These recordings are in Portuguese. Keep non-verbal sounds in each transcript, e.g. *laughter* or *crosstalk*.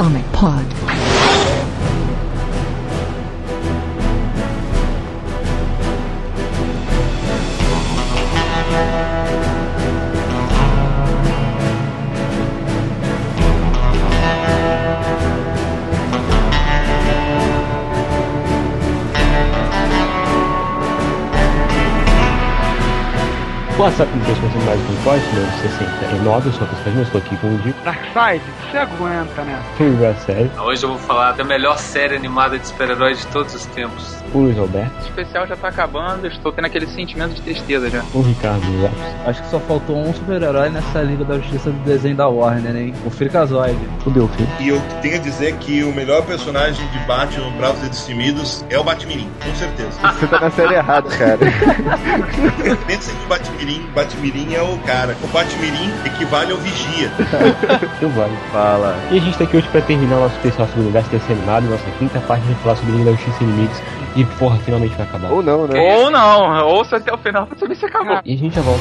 Comic Pod. WhatsApp me começando mais um Pod, número 69, eu sou a Pessoa, mas estou aqui com o Dico, Darkseid, você aguenta, né? o Igor Série, Hoje eu vou falar da melhor série animada de super-heróis de todos os tempos. O Luiz Alberto, O especial já tá acabando, eu estou tendo aquele sentimento de tristeza já. o Ricardo Lopes, Acho que só faltou um super-herói nessa Liga da Justiça do desenho da Warner, hein? O Freakazoid. o Delfim, E eu tenho a dizer que o melhor personagem de Batman Bravos e Destemidos é o Batmirim, com certeza. *laughs* Você tá na série errada, cara. *laughs* Pensa que o Batmirim, Batmirim é o cara. O Batmirim equivale ao Vigia. *laughs* eu Vale. Fala. E a gente tá aqui hoje pra terminar o nosso especial sobre o universo desse animado, nossa quinta parte de falar sobre Liga da Justiça Sem Limites, e porra, finalmente vai acabar. Ou não, né? Ou não, ouça até o final pra saber se acabou. E a gente já volta.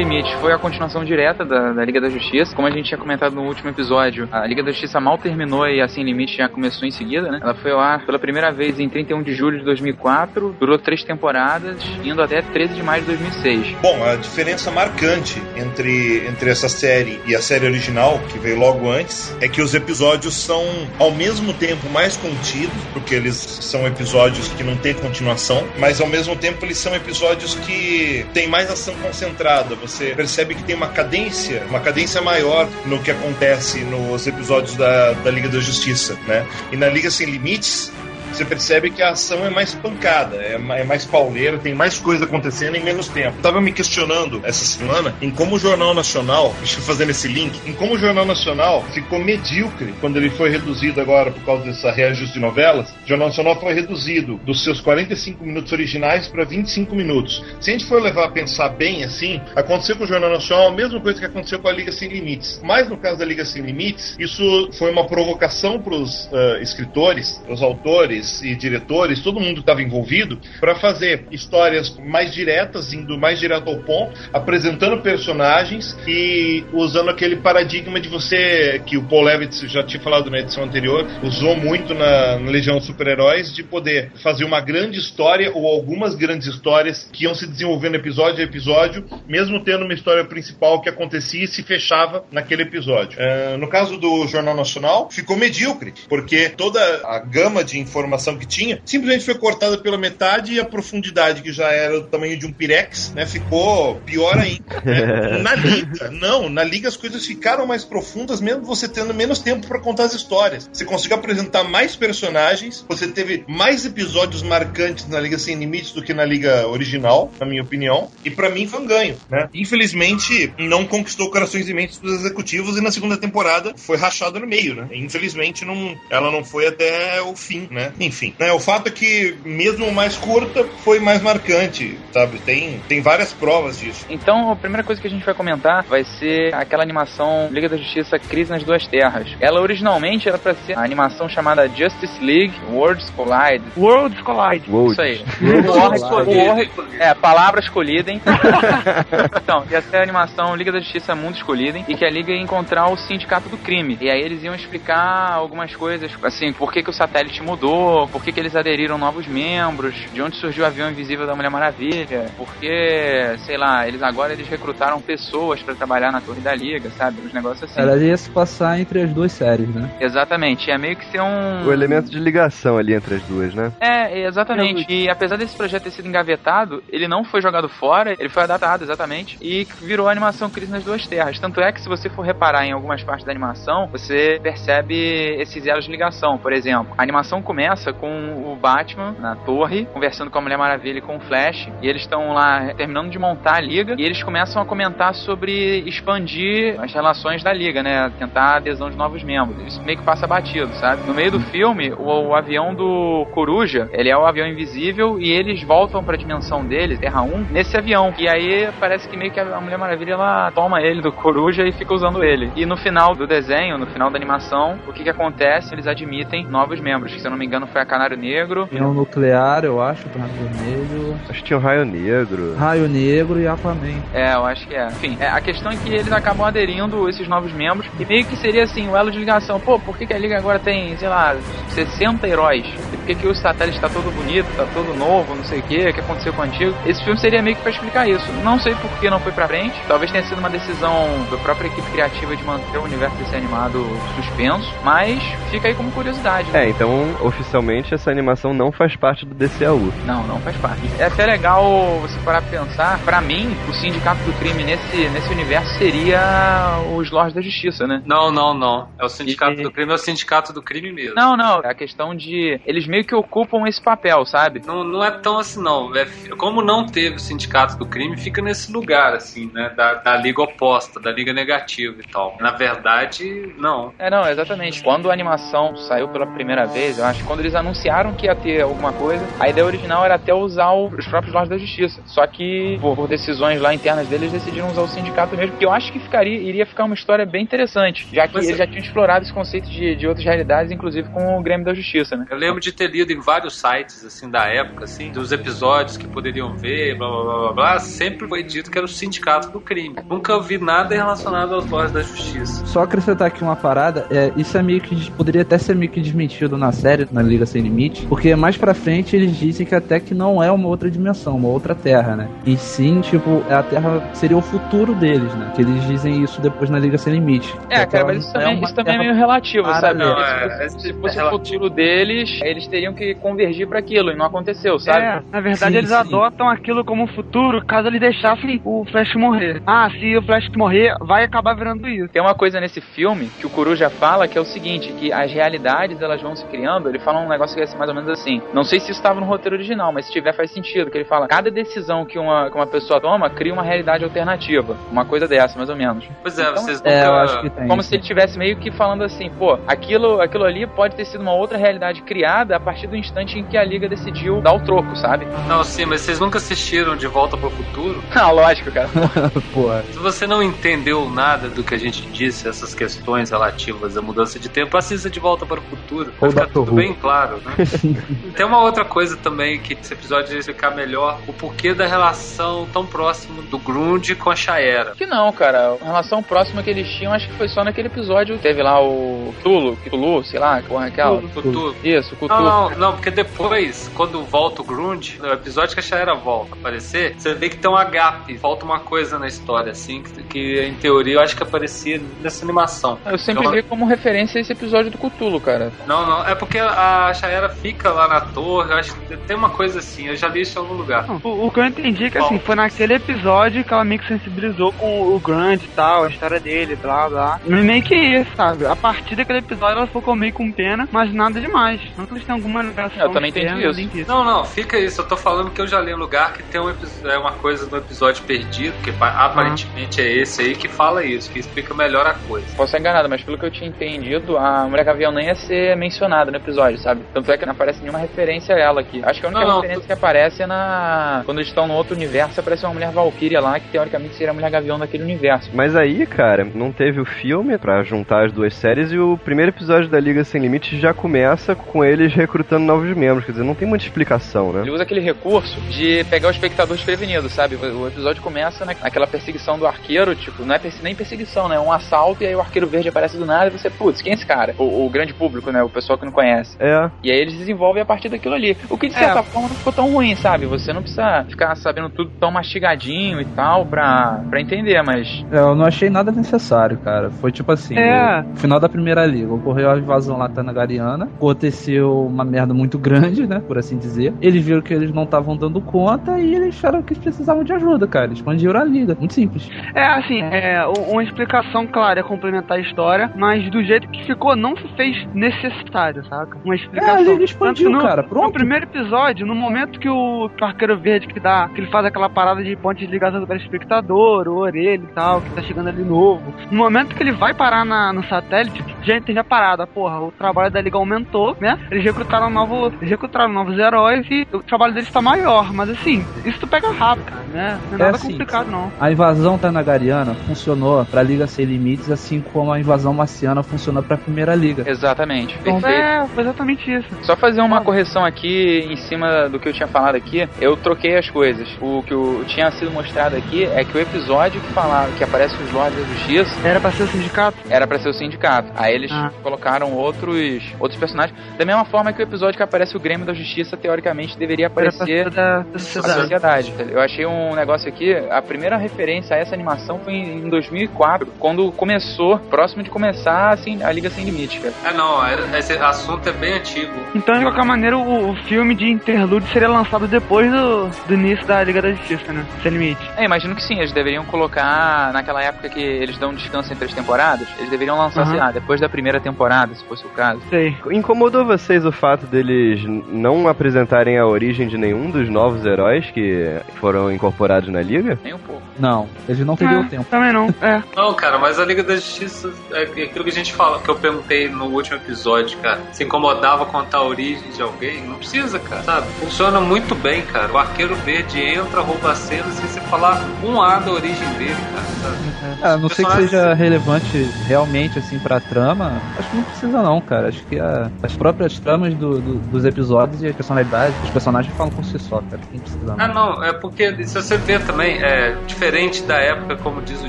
Limites foi a continuação direta da, da Liga da Justiça. Como a gente tinha comentado no último episódio, a Liga da Justiça mal terminou e a Sem Limites já começou em seguida, né? Ela foi ao ar pela primeira vez em 31 de julho de 2004, durou três temporadas, indo até 13 de maio de 2006. Bom, a diferença marcante entre, entre essa série e a série original, que veio logo antes, é que os episódios são ao mesmo tempo mais contidos, porque eles são episódios que não têm continuação, mas ao mesmo tempo eles são episódios que têm mais ação concentrada. Você percebe que tem uma cadência, uma cadência maior no que acontece nos episódios da, da Liga da Justiça, né? E na Liga Sem Limites, você percebe que a ação é mais pancada, é, é mais pauleira, tem mais coisa acontecendo em menos tempo. Tava me questionando essa semana em como o Jornal Nacional, deixa eu fazendo esse link, em como o Jornal Nacional ficou medíocre quando ele foi reduzido agora por causa dessa reajuste de novelas. O Jornal Nacional foi reduzido dos seus 45 minutos originais para 25 minutos. Se a gente for levar a pensar bem assim, aconteceu com o Jornal Nacional a mesma coisa que aconteceu com a Liga Sem Limites. Mas no caso da Liga Sem Limites, isso foi uma provocação para os escritores, os autores e diretores, todo mundo estava envolvido, para fazer histórias mais diretas, indo mais direto ao ponto, apresentando personagens e usando aquele paradigma de você, que o Paul Levitt já tinha falado na edição anterior, usou muito na, na Legião Super-Heróis, de poder fazer uma grande história ou algumas grandes histórias que iam se desenvolvendo episódio a episódio, mesmo tendo uma história principal que acontecia e se fechava naquele episódio. Eh, no caso do Jornal Nacional, ficou medíocre, porque toda a gama de informação que tinha simplesmente foi cortada pela metade e a profundidade, que já era do tamanho de um pirex, né, ficou pior ainda. né? *laughs* Na liga, não, na liga as coisas ficaram mais profundas, mesmo você tendo menos tempo para contar as histórias. Você conseguiu apresentar mais personagens, você teve mais episódios marcantes na Liga Sem Limites do que na Liga original, na minha opinião, e para mim foi um ganho, né? Infelizmente, não conquistou corações e mentes dos executivos e na segunda temporada foi rachada no meio, né? Infelizmente, não, ela não foi até o fim, né? Enfim, né? o fato é que, mesmo mais curta, foi mais marcante, sabe? Tem, tem várias provas disso. Então, a primeira coisa que a gente vai comentar vai ser aquela animação Liga da Justiça Crise nas Duas Terras. Ela originalmente era pra ser a animação chamada Justice League Worlds Collide. Worlds Collide. Worlds. Isso aí. *laughs* Worlds Worlds- Collide. é, palavras colidem. *laughs* então, ia ser a animação Liga da Justiça Mundos Colidem e que a Liga ia encontrar o Sindicato do Crime. E aí eles iam explicar algumas coisas, assim, por que, que o satélite mudou, por que, que eles aderiram novos membros, de onde surgiu o avião invisível da Mulher Maravilha, porque, sei lá, eles agora eles recrutaram pessoas para trabalhar na Torre da Liga, sabe? Uns negócios assim. Ela ia se passar entre as duas séries, né? Exatamente, é meio que ser um. O elemento de ligação ali entre as duas, né? É, exatamente. E apesar desse projeto ter sido engavetado, ele não foi jogado fora, ele foi adaptado, exatamente, e virou a animação Crise nas Duas Terras. Tanto é que se você for reparar em algumas partes da animação, você percebe esses elos de ligação. Por exemplo, a animação começa com o Batman na torre, conversando com a Mulher Maravilha e com o Flash, e eles estão lá terminando de montar a liga, e eles começam a comentar sobre expandir as relações da liga, né? Tentar a adesão de novos membros. Isso meio que passa batido, sabe? No meio do filme, o, o avião do Coruja, ele é o avião invisível e eles voltam para a dimensão dele, Terra 1, nesse avião. E aí parece que meio que a Mulher Maravilha ela toma ele do Coruja e fica usando ele. E no final do desenho, no final da animação, o que que acontece? Eles admitem novos membros, que se eu não me engano foi a Canário Negro. Avião nuclear, eu acho, Tornado Vermelho, Acho que tinha o Raio Negro. Raio Negro e Aquaman. É, eu acho que é. Enfim, é, a questão é que eles acabam aderindo esses novos membros e meio que seria assim, o elo de ligação. Pô, por que, que a Liga agora tem, sei lá, 60 heróis? E por que, que o satélite tá todo bonito, tá todo novo, não sei o que, o que aconteceu com o antigo? Esse filme seria meio que pra explicar isso. Não sei por que não foi pra frente. Talvez tenha sido uma decisão da própria equipe criativa de manter o universo desse animado suspenso, mas fica aí como curiosidade. né? É, então oficialmente essa animação não faz parte do DCAU. Não, não faz parte. É até legal você parar pra pensar. Pra mim, o sindicato do crime nesse, nesse universo seria os Lords da Justiça, né? Não, não, não. É o sindicato E- do crime, é o sindicato do crime mesmo. Não, não. É a questão de. Eles meio que ocupam esse papel, sabe? Não, não é tão assim, não. É, como não teve o sindicato do crime, fica nesse lugar, assim, né? Da, da liga oposta, da liga negativa e tal. Na verdade, não. É, não, exatamente. Quando a animação saiu pela primeira vez, eu acho que quando eles anunciaram que ia ter alguma coisa, a ideia original era até usar o- os próprios Lords da Justiça. Só que, por, por decisões lá internas deles, decidiram usar o sindicato mesmo, que eu acho que ficaria, iria ficar uma história bem interessante, já que Mas eles é- já tinham explorado esse conceito de, de outras realidades, inclusive com o Grêmio da Justiça, né? Eu lembro de ter lido em vários sites, assim, da época, assim, dos episódios que poderiam ver, blá blá blá blá, blá sempre foi dito que era o sindicato do crime. Nunca ouvi nada relacionado aos Lords da Justiça. Só acrescentar aqui uma parada, é, isso é meio que poderia até ser meio que desmentido na série, na Liga Sem Limite, porque mais pra frente eles dizem que até que não é uma outra dimensão, uma outra terra, né? E sim, tipo, a Terra seria o futuro deles, né? Que eles dizem isso depois na Liga Sem Limite. É, cara, ela mas isso não também, uma isso também é meio relativo, sabe? Não, é- se, se é fosse o futuro deles, eles teriam que convergir pra aquilo, e não aconteceu, sabe? É, na verdade Sim, eles sim. adotam aquilo como futuro caso eles deixassem o Flash morrer. Ah, se o Flash morrer, vai acabar virando isso. Tem uma coisa nesse filme que o Coruja fala que é o seguinte, que as realidades elas vão se criando, ele fala um negócio que é mais ou menos assim. Não sei se isso estava no roteiro original, mas se tiver faz sentido, que ele fala, cada decisão que uma, que uma pessoa toma cria uma realidade alternativa. Uma coisa dessa, mais ou menos. Pois é, Então, vocês nunca... É, eu acho que tem. Como se ele tivesse meio que falando assim, pô, aquilo, aquilo ali pode ter sido uma outra realidade criada a partir do instante em que a Liga decidiu dar o troco, sabe? Não, sim, mas vocês nunca assistiram De Volta pro Futuro? *laughs* Ah, lógico, cara. *laughs* Porra. Se você não entendeu nada do que a gente disse, essas questões relativas à mudança de tempo, assista De Volta para o Futuro. Vai Ou ficar Dr. tudo Who. bem claro, né? *laughs* Tem uma outra coisa também que esse episódio ia explicar melhor o porquê da relação tão próxima do Grunge com a Shaera. Que não, cara. A relação próxima que eles tinham, acho que foi só naquele episódio. Teve lá o Tulo, Tulu, sei lá, com aquela. Tutu. Isso, o Não, Cutu. não, não, porque depois, quando volta o Grunge, no episódio que a Shaera volta a aparecer, você vê que tem um agape, falta uma coisa na história, assim, que, que em teoria eu acho que aparecia nessa animação. Eu sempre Então- vi como referência esse episódio do Cutulo, cara. Não, não, é porque a Shaera fica lá na torre, acho que tem uma coisa assim, eu já li isso em algum lugar. O, o que eu entendi é que assim, foi naquele episódio que ela meio que sensibilizou com o Grant e tal, a história dele, blá blá. E meio que isso, sabe? A partir daquele episódio ela ficou meio com pena, mas nada demais. Não que eles tenham alguma ligação Eu também entendi isso. disso. Não, não, fica isso, eu tô falando que eu já li em um lugar que tem um é uma coisa no episódio perdido, que pa- aparentemente é esse aí, que fala isso, que explica melhor a coisa. Posso estar enganado, mas pelo que eu tinha entendido, a Mulher Gavião nem ia ser mencionada no episódio, sabe? Tanto é que não aparece nenhuma referência a ela aqui. Acho que a única Não, não, referência que aparece é na. Quando eles estão no outro universo, aparece uma Mulher Valkyria lá, que teoricamente seria a Mulher Gavião daquele universo. Mas aí, cara, não teve o filme pra juntar as duas séries e o primeiro episódio da Liga Sem Limites já começa com eles recrutando novos membros. Quer dizer, não tem muita explicação, né? Ele usa aquele recurso de pegar o espectador desprevenido, sabe? O episódio começa na- naquela perseguição do arqueiro, tipo, não é perse- nem perseguição, né? É um assalto e aí o arqueiro verde aparece do nada e você, putz, quem é esse cara? O, o grande público, né? O pessoal que não conhece. É, É. E aí eles desenvolvem a partir daquilo ali. O que de É. certa forma não ficou tão ruim, sabe? Você não precisa ficar sabendo tudo tão mastigadinho e tal pra, pra entender, mas. É, Eu não achei nada necessário, cara. Foi tipo assim, É. no final da primeira liga, ocorreu a invasão latana-gariana, aconteceu uma merda muito grande, né, por assim dizer. Eles viram que eles não estavam dando conta e eles acharam que eles precisavam de ajuda, cara. Eles expandiram a liga, muito simples. É, assim, é uma explicação clara é complementar a história, mas do jeito que ficou, não se fez necessário, saca? Uma explicação. É, a liga expandiu, no, cara, pronto. No primeiro episódio, no momento que o, que o Arqueiro Verde que dá, que ele faz aquela parada de ponte de ligação do telespectador, o orelha e tal, que tá chegando ali novo. No momento que ele vai parar na, no satélite, já entende a parada, porra, o trabalho da liga aumentou, né? Eles recrutaram novos, eles recrutaram novos heróis e o trabalho deles tá maior, mas assim, isso tu pega rápido, cara, né? Não é É nada assim, complicado não. A invasão tanagariana funcionou pra Liga Sem Limites, assim como a invasão marciana funcionou pra Primeira Liga. Exatamente, Então, perfeito. É, foi exatamente isso. Só fazer uma correção aqui em cima do que eu tinha falado aqui. Eu troquei as coisas. O que eu tinha sido mostrado aqui é que o episódio que falava que aparece os Lords da Justiça Era pra ser o sindicato? era pra ser o sindicato. Aí eles Ah. colocaram outros outros personagens. Da mesma forma que o episódio que aparece o Grêmio da Justiça, teoricamente, deveria aparecer da, da a sociedade. sociedade. Eu achei um negócio aqui, a primeira referência a essa animação foi em 2004, quando começou, próximo de começar assim, a Liga Sem Limites, cara. É, não, é- esse assunto é bem antigo. Então, de qualquer maneira, o, o filme de interlude seria lançado depois do, do início da Liga da Justiça, né? Sem limite. É, imagino que sim, eles deveriam colocar naquela época que eles dão descanso entre as temporadas, eles deveriam lançar, Aham. sei lá, depois da primeira temporada, se fosse o caso. Sei. Incomodou vocês o fato deles não apresentarem a origem de nenhum dos novos heróis que foram incorporados na liga? Nem um pouco. Não, eles não teriam É, tempo. Também não. É. *laughs* Não, cara, mas a Liga da Justiça é aquilo que a gente fala, que eu perguntei no último episódio, cara. Se incomodava contar a origem de alguém? Não precisa, cara, sabe? Funciona muito bem, cara. O arqueiro verde entra, rouba a cena sem você falar um A da origem dele, cara, sabe? Ah, a não sei que seja relevante realmente assim pra trama, acho que não precisa não, cara. Acho que a- as próprias tramas do- do- dos episódios e as personalidades dos personagens falam por si só, cara. Não precisa Ah, não. não, é porque se você vê também, é diferente da época, como diz o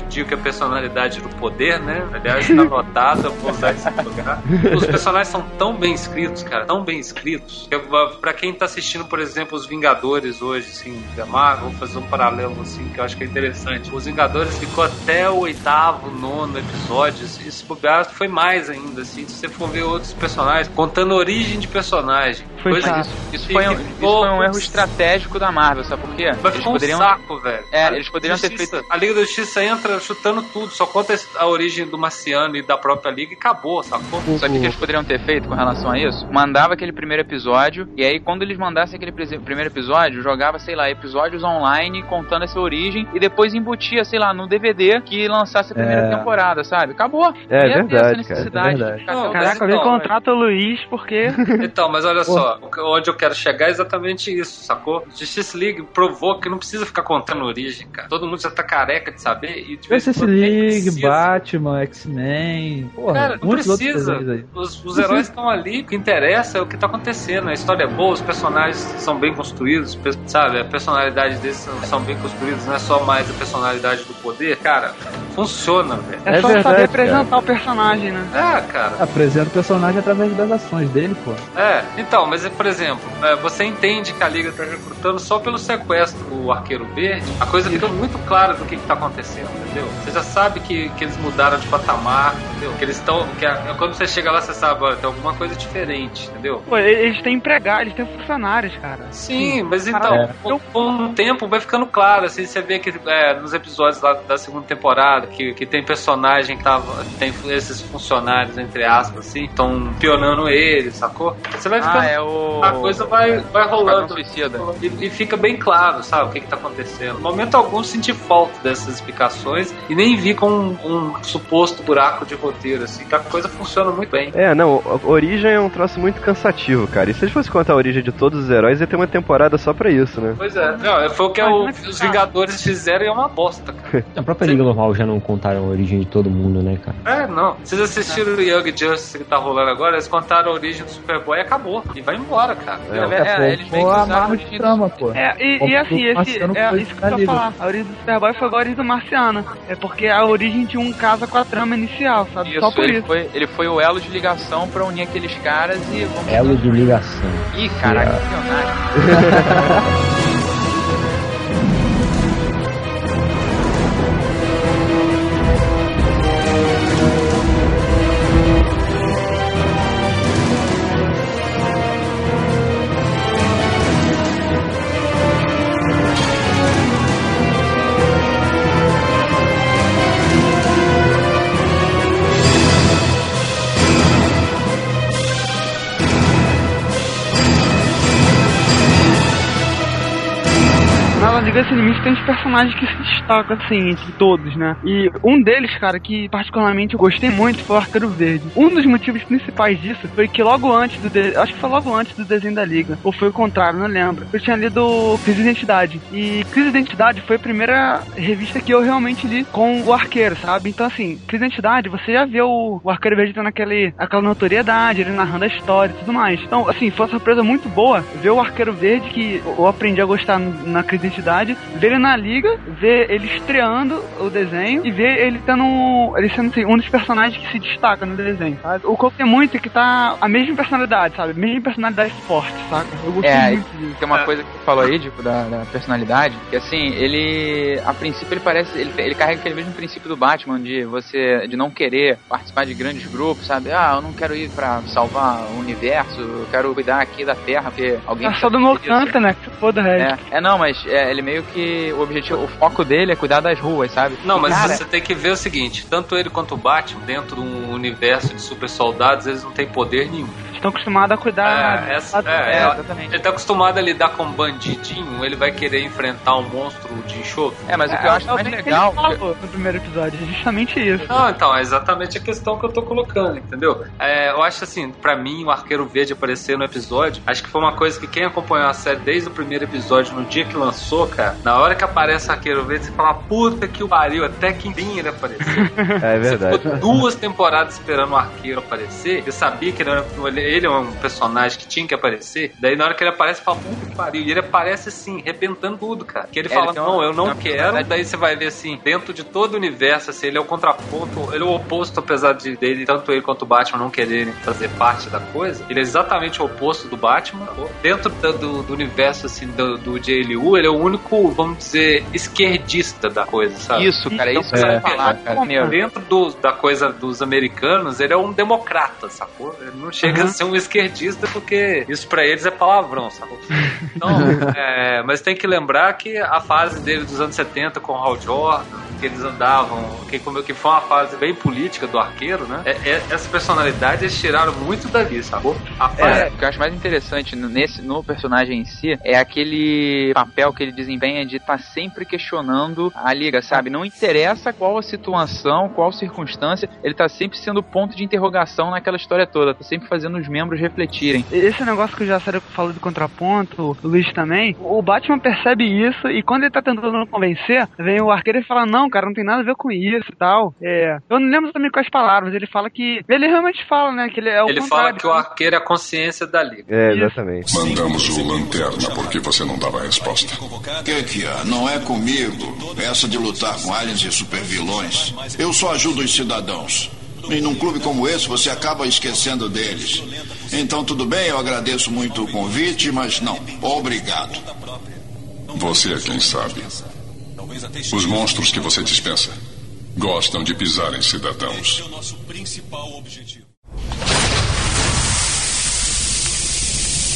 Dio, que a personalidade do poder, né? Aliás, tá *laughs* anotado, eu vou usar esse lugar. Os personagens são tão bem escritos, cara, tão bem escritos. Que, pra quem tá assistindo, por exemplo, os Vingadores hoje, assim, da Marvel, vou fazer um paralelo, assim, que eu acho que é interessante. Os Vingadores ficou até o oitavo, nono episódio, assim, se bobear, foi mais ainda, assim, se você for ver outros personagens, contando a origem de personagem. Foi Coisa. Isso, isso foi um, isso ficou- foi um erro estratégico da Marvel, sabe por quê? Vai Eles ficar um poderiam saco, velho. É, A eles poderiam ter Justiça- feito- A Liga da Justiça entra chutando tudo, só conta a origem do Marciano e da própria Liga e acabou, sacou? Sabe o que eles poderiam ter feito com relação a isso? Mandava aquele primeiro episódio, e aí quando eles mandassem aquele primeiro episódio, jogava, sei lá, episódios online contando essa origem, e depois embutia, sei lá, no DVD que lançasse a primeira É. temporada, sabe? Acabou. É ter verdade, essa cara, é necessidade verdade. de ficar Não, Caraca, alguém contrata o Luiz porque. *laughs* Então, mas olha só, onde eu quero chegar é exatamente isso, sacou? Justice League provou que não precisa ficar contando origem, cara. Todo mundo já tá careca de saber e de vez em Justice League. Batman, X-Men, porra, Cara, não muitos outros precisa. Os, os heróis estão ali, o que interessa é o que tá acontecendo. A história é boa, os personagens são bem construídos, sabe? A personalidade deles são, são bem construídos, não é só mais a personalidade do poder. Cara, funciona, velho. É, É só verdade, saber cara. apresentar o personagem, né? É, cara. Apresenta o personagem através das ações dele, pô. É, então, mas por exemplo, é, você entende que a Liga tá recrutando só pelo sequestro do Arqueiro Verde, a coisa fica muito clara do que, que tá acontecendo, entendeu? Você já sabe que, que eles mudaram de patamar, entendeu? Que eles estão. Que a- quando você chega lá, você sabe, olha, tem alguma coisa diferente, entendeu? Pô, eles têm empregados, eles têm funcionários, cara. Sim, mas então, Caralho. com, com o tempo vai ficando claro, assim, você vê que é, nos episódios lá da segunda temporada, que, que tem personagem que tava, tem esses funcionários, entre aspas, assim, estão pionando eles, sacou? Você vai ficando Ah, é o. a coisa vai, vai rolando Suicida. e, e fica bem claro, sabe, o que, que tá acontecendo. No momento algum senti falta dessas explicações e nem vi com um, um suposto buraco de roteiro, assim, que a coisa funciona muito bem. É, não, a origem é um troço muito cansativo, cara. E se eles fossem contar a origem de todos os heróis, ia ter uma temporada só pra isso, né? Pois é, não, foi o que o- os tá. Vingadores fizeram e é uma bosta, cara. *laughs* A própria Liga normal já não não contaram a origem de todo mundo, né, cara? É, não. Vocês assistiram o Young Justice que tá rolando agora, eles contaram a origem do Superboy e acabou. E vai embora, cara. É, é, é, eles meio que usaram a origem de do- trama, pô. É, e, e assim, esse, é isso que eu ia escolhido. falar. A origem do Superboy foi a origem do Marciano. É porque a origem de um casa com a trama inicial, sabe? Só Isso, por ele isso. foi, ele foi o elo de ligação pra unir aqueles caras e vamos. Elo de ligação. Ih, caraca, visionário. *laughs* Na *laughs* Liga Sem Limite tem uns personagens que se destacam, assim, entre todos, né? E um deles, cara, que particularmente eu gostei muito foi o Arqueiro Verde. Um dos motivos principais disso foi que logo antes do... De... Acho que foi logo antes do desenho da Liga. Ou foi o contrário, não lembro. Eu tinha lido Crise de Identidade. E Crise de Identidade foi a primeira revista que eu realmente li com o Arqueiro, sabe? Então, assim, Crise de Identidade, você já vê o, Arqueiro Verde tendo aquele, aquela notoriedade, ele narrando a história e tudo mais. Então, assim, foi uma surpresa muito boa ver o Arqueiro Verde, que eu aprendi a gostar na Crise de Identidade, ver ele na liga, ver ele estreando o desenho e ver ele tendo. ele sendo assim, um dos personagens que se destaca no desenho, sabe? O que eu gostei muito é que tá a mesma personalidade, sabe? A mesma personalidade forte, saca? Eu gostei É, muito disso. Tem uma coisa que você falou aí, tipo, da, da personalidade, que assim, ele. A princípio ele parece. Ele, ele carrega aquele mesmo princípio do Batman, de você. de não querer participar de grandes grupos, sabe? Ah, eu não quero ir pra salvar o universo, eu quero cuidar aqui da Terra, porque alguém. É só do meu canto, né? Que foda resto. É, é, não, mas é, ele meio que. O objetivo, o foco dele é cuidar das ruas, sabe? Não, mas Cara, você tem que ver o seguinte: tanto ele quanto o Batman, dentro de um universo de super soldados, eles não têm poder nenhum. Estão acostumados a cuidar. É, essa- da- é, É, é, exatamente. Ele tá acostumado a lidar com um bandidinho, ele vai querer enfrentar um monstro de enxofre. É, mas o que eu acho é o mais bem que legal. Ele falou no primeiro episódio, é justamente isso. Não, então, é exatamente a questão que eu tô colocando, entendeu? É, eu acho assim, pra mim, o Arqueiro Verde aparecer no episódio, acho que foi uma coisa que quem acompanhou a série desde o primeiro episódio, no dia que lançou, cara, na hora que aparece o Arqueiro Verde, você fala, puta que o pariu, até que enfim ele apareceu. *laughs* É Você verdade. ficou duas temporadas esperando o arqueiro aparecer. Eu sabia que ele, era, ele, é um personagem que tinha que aparecer. Daí na hora que ele aparece, fala, puta que pariu. E ele aparece assim, arrebentando tudo, cara. Que ele É, fala, ele tem uma- não, eu não uma quero. Daí você vai ver assim, dentro de todo o universo, assim, ele é o contraponto, ele é o oposto, apesar de dele, tanto ele quanto o Batman não quererem fazer parte da coisa. Ele é exatamente o oposto do Batman. Dentro do, do universo, assim, do, do JLU, ele é o único, vamos dizer, esquerdista da coisa, sabe? Isso, cara, Então, isso é, ia falar, cara. Dentro do- da coisa dos americanos, ele é um democrata, sacou? Ele não chega a ser um esquerdista porque isso pra eles é palavrão, sacou? Então, *laughs* é, mas tem que lembrar que a fase dele dos anos 70 com o Hal Jordan, que eles andavam, que, que foi uma fase bem política do arqueiro, né? É- é- essa personalidade eles tiraram muito dali, sacou? A fase É, o que eu acho mais interessante nesse, no personagem em si é aquele papel que ele desempenha de estar sempre questionando a liga, sabe? Não interessa qual a situação, qual circunstância, ele tá sempre sendo ponto de interrogação naquela história toda, tá sempre fazendo os membros refletirem. Esse negócio que o Jacero falou do contraponto, o Luiz também, o Batman percebe isso e quando ele tá tentando convencer, vem o arqueiro e fala, não, cara, não tem nada a ver com isso e tal. É, eu não lembro também quais palavras, ele fala que. Ele realmente fala, né? Que ele é o ele contrário. fala que o arqueiro é a consciência da liga. É, exatamente. Mandamos o Lanterna porque você não dava resposta. Que que é? Não é comigo. Essa de lutar com aliens e supervilões. Eu só ajudo os cidadãos. E num clube como esse você acaba esquecendo deles. Então tudo bem, eu agradeço muito o convite, mas não. Obrigado. Você é quem sabe. Os monstros que você dispensa gostam de pisar em cidadãos.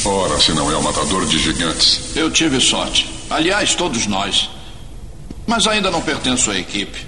Ora, se não é o matador de gigantes. Eu tive sorte. Aliás, todos nós. Mas ainda não pertenço à equipe.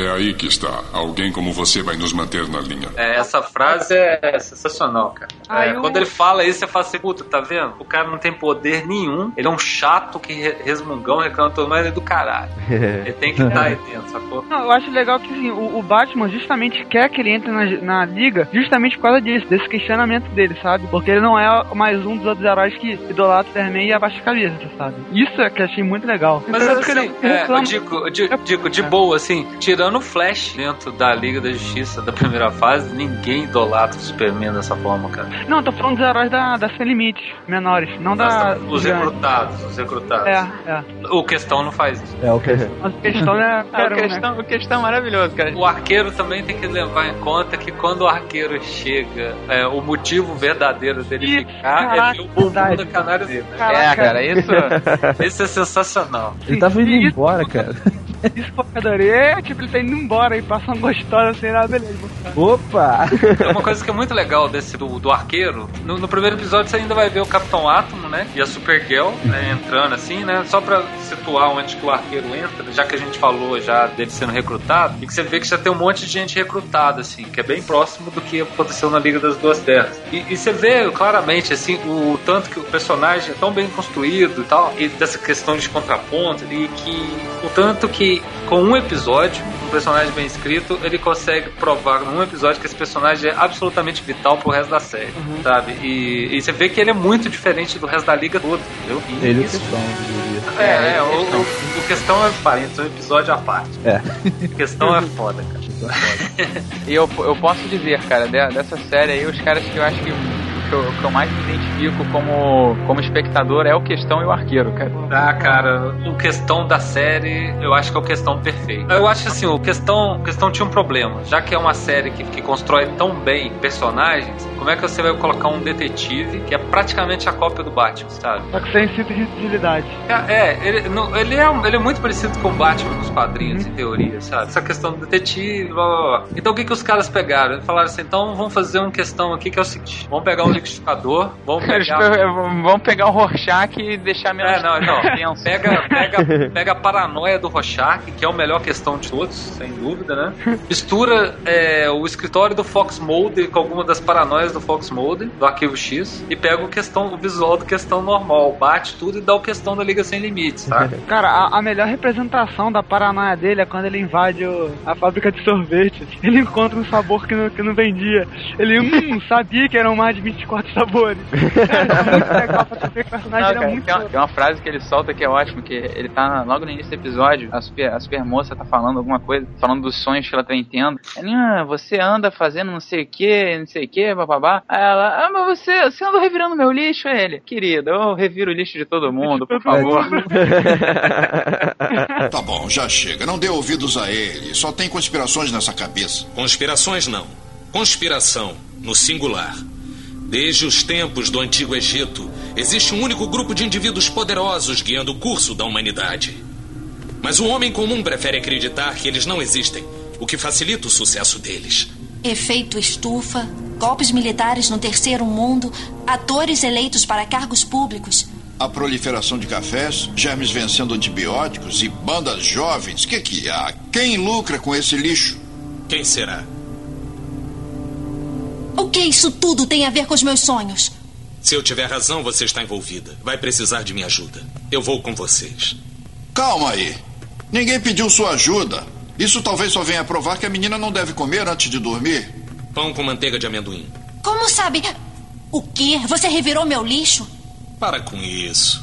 É aí que está. Alguém como você vai nos manter na linha. É, essa frase é sensacional, cara. É, eu- Quando ele fala isso, você fala assim, puta, tá vendo? O cara não tem poder nenhum, ele é um chato que re- resmungão, reclama todo ele é do caralho. *laughs* Ele tem que estar aí dentro, sacou? Não, eu acho legal que assim, o, o Batman justamente quer que ele entre na, na liga justamente por causa disso, desse questionamento dele, sabe? Porque ele não é mais um dos outros heróis que idolatra o Superman e abaixa a cabeça, sabe? Isso é que eu achei muito legal. Mas Tanto que assim, ele é, eu digo, eu digo, digo, de boa, assim, tirando Tirando o Flash dentro da Liga da Justiça da primeira fase, ninguém idolatra o Superman dessa forma, cara. Não, tô falando dos heróis da, da Sem Limites, menores, não da. Os recrutados, os recrutados. É, é. O questão não faz isso. É o que *laughs* Mas a questão é. Ah, *laughs* o, né? questão, o questão é maravilhoso, cara. O arqueiro também tem que levar em conta que quando o arqueiro chega, é, o motivo verdadeiro dele Ih, ficar caraca, é ver o bumbum verdade. da canário dele. né? É, cara, isso. Isso é sensacional. Ele tava indo Isso- embora, cara. *laughs* O adorei. É, tipo, ele tá indo embora e passa uma gostosa assim, ah, beleza. Opa! É uma coisa que é muito legal desse do, do arqueiro. No, no primeiro episódio você ainda vai ver o Capitão Átomo, né? E a Supergirl, né? Entrando assim, né? Só pra situar onde que o arqueiro entra, já que a gente falou já dele sendo recrutado, e que você vê que já tem um monte de gente recrutada, assim, que é bem próximo do que aconteceu na Liga das Duas Terras. E, e você vê claramente, assim, o tanto que o personagem é tão bem construído e tal, e dessa questão de contraponto, e que o tanto que com um episódio, um personagem bem escrito, ele consegue provar num episódio que esse personagem é absolutamente vital pro resto da série, sabe? E, e você vê que ele é muito diferente do resto da liga toda, entendeu? E Ele é isso- questão, eu diria. é, é, o, o, o questão é parênteses, é um episódio à parte. É. A questão é foda, cara. *laughs* *laughs* E eu, eu posso dizer, cara, de- dessa série aí, os caras que eu acho que, que, eu, que eu mais me identifico como, como espectador é o Questão e o Arqueiro, cara. Ah, cara, o questão da série, eu acho que é o questão perfeito. Eu acho assim, o questão, o questão tinha um problema. Já que é uma série que, que constrói tão bem personagens, como é que você vai colocar um detetive que é praticamente a cópia do Batman, sabe? Só que sem cinto de utilidade. É, ele, não- ele, é, ele é muito parecido com o Batman nos quadrinhos, em teoria, sabe? Essa questão do detetive, blá, blá, blá. Então o que, que os caras pegaram? Eles falaram assim, então vamos fazer uma questão aqui que é o seguinte, vamos pegar um liquidificador, vamos pegar... pe- vão pegar o Rorschach e deixar menos É, não, não. Pega, pega, *laughs* pega a paranoia do Rorschach, que é a melhor questão de todos, sem dúvida, né? Mistura é, o escritório do Fox Mulder com alguma das paranoias do Fox Mulder, do Arquivo X, e pega o, questão, o visual do questão normal, bate tudo e dá o questão da Liga Sem Limites, tá? *laughs* Cara, a, a melhor representação da paranoia dele é quando ele invade o- a fábrica de sorvete. Ele encontra um sabor que não, que não vendia. Ele, hum, sabia que eram mais de 24 sabores. *laughs* Cara, é muito legal pra saber que o personagem Não, era cara, muito. tem, uma, tem uma frase que ele solta que é ótimo, que ele tá logo no início do episódio, a super, a super moça tá falando alguma coisa, falando dos sonhos que ela tá tendo. Ele, ah, você anda fazendo não sei o que, não sei o que, bababá. Aí ela, ah, mas você, você anda revirando meu lixo, Aí ele. Querido, eu reviro o lixo de todo mundo, por favor. *laughs* Tá bom, já chega. Não dê ouvidos a ele. Só tem conspirações nessa cabeça. Conspirações não. Conspiração, no singular. Desde os tempos do Antigo Egito, existe um único grupo de indivíduos poderosos guiando o curso da humanidade. Mas o homem comum prefere acreditar que eles não existem, o que facilita o sucesso deles. Efeito estufa, golpes militares no terceiro mundo, atores eleitos para cargos públicos. A proliferação de cafés, germes vencendo antibióticos e bandas jovens. Que que há? Quem lucra com esse lixo? Quem será? O que isso tudo tem a ver com os meus sonhos? Se eu tiver razão, você está envolvida. Vai precisar de minha ajuda. Eu vou com vocês. Calma aí. Ninguém pediu sua ajuda. Isso talvez só venha provar que a menina não deve comer antes de dormir. Pão com manteiga de amendoim. Como sabe? O quê? Você revirou meu lixo? Para com isso.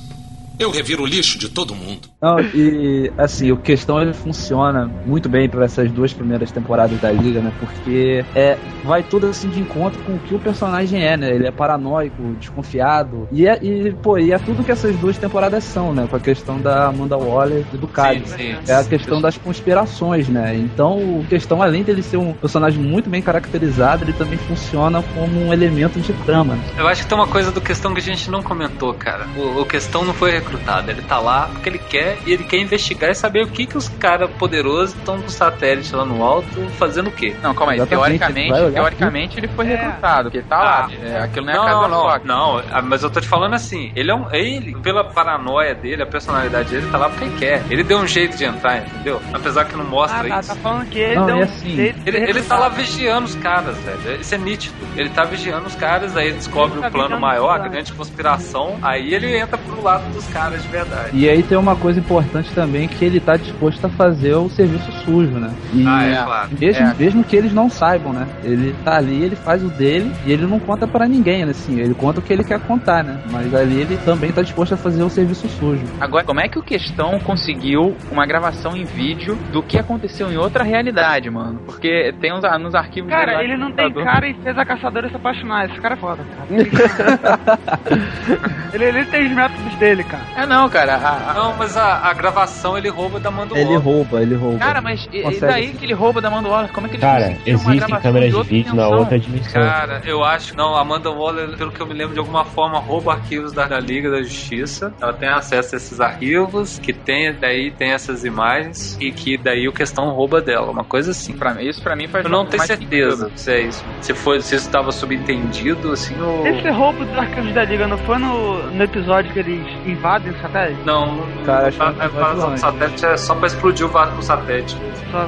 Eu reviro o lixo de todo mundo. Não, e assim, o questão ele funciona muito bem para essas duas primeiras temporadas da liga, né? Porque é vai tudo assim de encontro com o que o personagem é, né? Ele é paranoico, desconfiado. E é, e, pô, e é tudo que essas duas temporadas são, né? Com a questão da Amanda Waller e do sim. É a questão das conspirações, né? Então, o questão, além dele ser um personagem muito bem caracterizado, ele também funciona como um elemento de trama. né? Eu acho que tem uma coisa do questão que a gente não comentou, cara. O, o questão não foi recrutado, ele tá lá porque ele quer e ele quer investigar e saber o que que os caras poderosos estão com satélite lá no alto fazendo o quê. Não, calma aí. Exatamente, Teoricamente, teoricamente ele foi recrutado, porque tá lá. É, aquilo não é a casa não, da não, não, ah, mas eu tô te falando assim, ele é um. Ele, pela paranoia dele, a personalidade dele, tá lá porque ele quer. Ele deu um jeito de entrar, entendeu? Apesar que não mostra Ah, tá, isso. tá falando que ele Não, deu um assim, jeito de Ele, ele tá lá vigiando os caras, velho. Isso é nítido. Ele tá vigiando os caras, aí ele descobre Ele tá o plano maior, a caras. grande conspiração. Aí ele entra pro lado dos cara de verdade. E aí tem uma coisa importante também que ele tá disposto a fazer o serviço sujo, né? E Ah, é, claro. Mesmo, É. mesmo que eles não saibam, né? Ele tá ali, ele faz o dele e ele não conta pra ninguém, né? assim. Ele conta o que ele quer contar, né? Mas ali ele também tá disposto a fazer o serviço sujo. Agora, como é que o Questão conseguiu uma gravação em vídeo do que aconteceu em outra realidade, mano? Porque tem uns, nos arquivos Cara, ele não tem cara e fez a caçadora se apaixonar. Esse cara é foda, cara. *laughs* ele, ele tem os métodos dele, cara. É não, cara. a- a- Não, mas a, a gravação ele rouba da Amanda Ele Waller. rouba, ele rouba. Cara, mas e, e daí que ele rouba da Amanda Waller? Como é que eles Cara, existem gravação câmeras de vídeo na outra dimensão. Cara, eu acho. Não, a Amanda Waller, pelo que eu me lembro, de alguma forma rouba arquivos da, da Liga da Justiça. Ela tem acesso a esses arquivos, que tem, daí tem essas imagens, e que daí o questão rouba dela. Uma coisa assim. Pra mim, isso pra mim faz Eu não tenho certeza sentido. se é isso. Se, foi, se isso estava subentendido, assim, ou. Esse roubo dos arquivos da Liga não foi no, no episódio que eles invadem o satélite? Não, Cara, acho que é um a, a episódio invasão do antes. satélite é só pra explodir o, satélite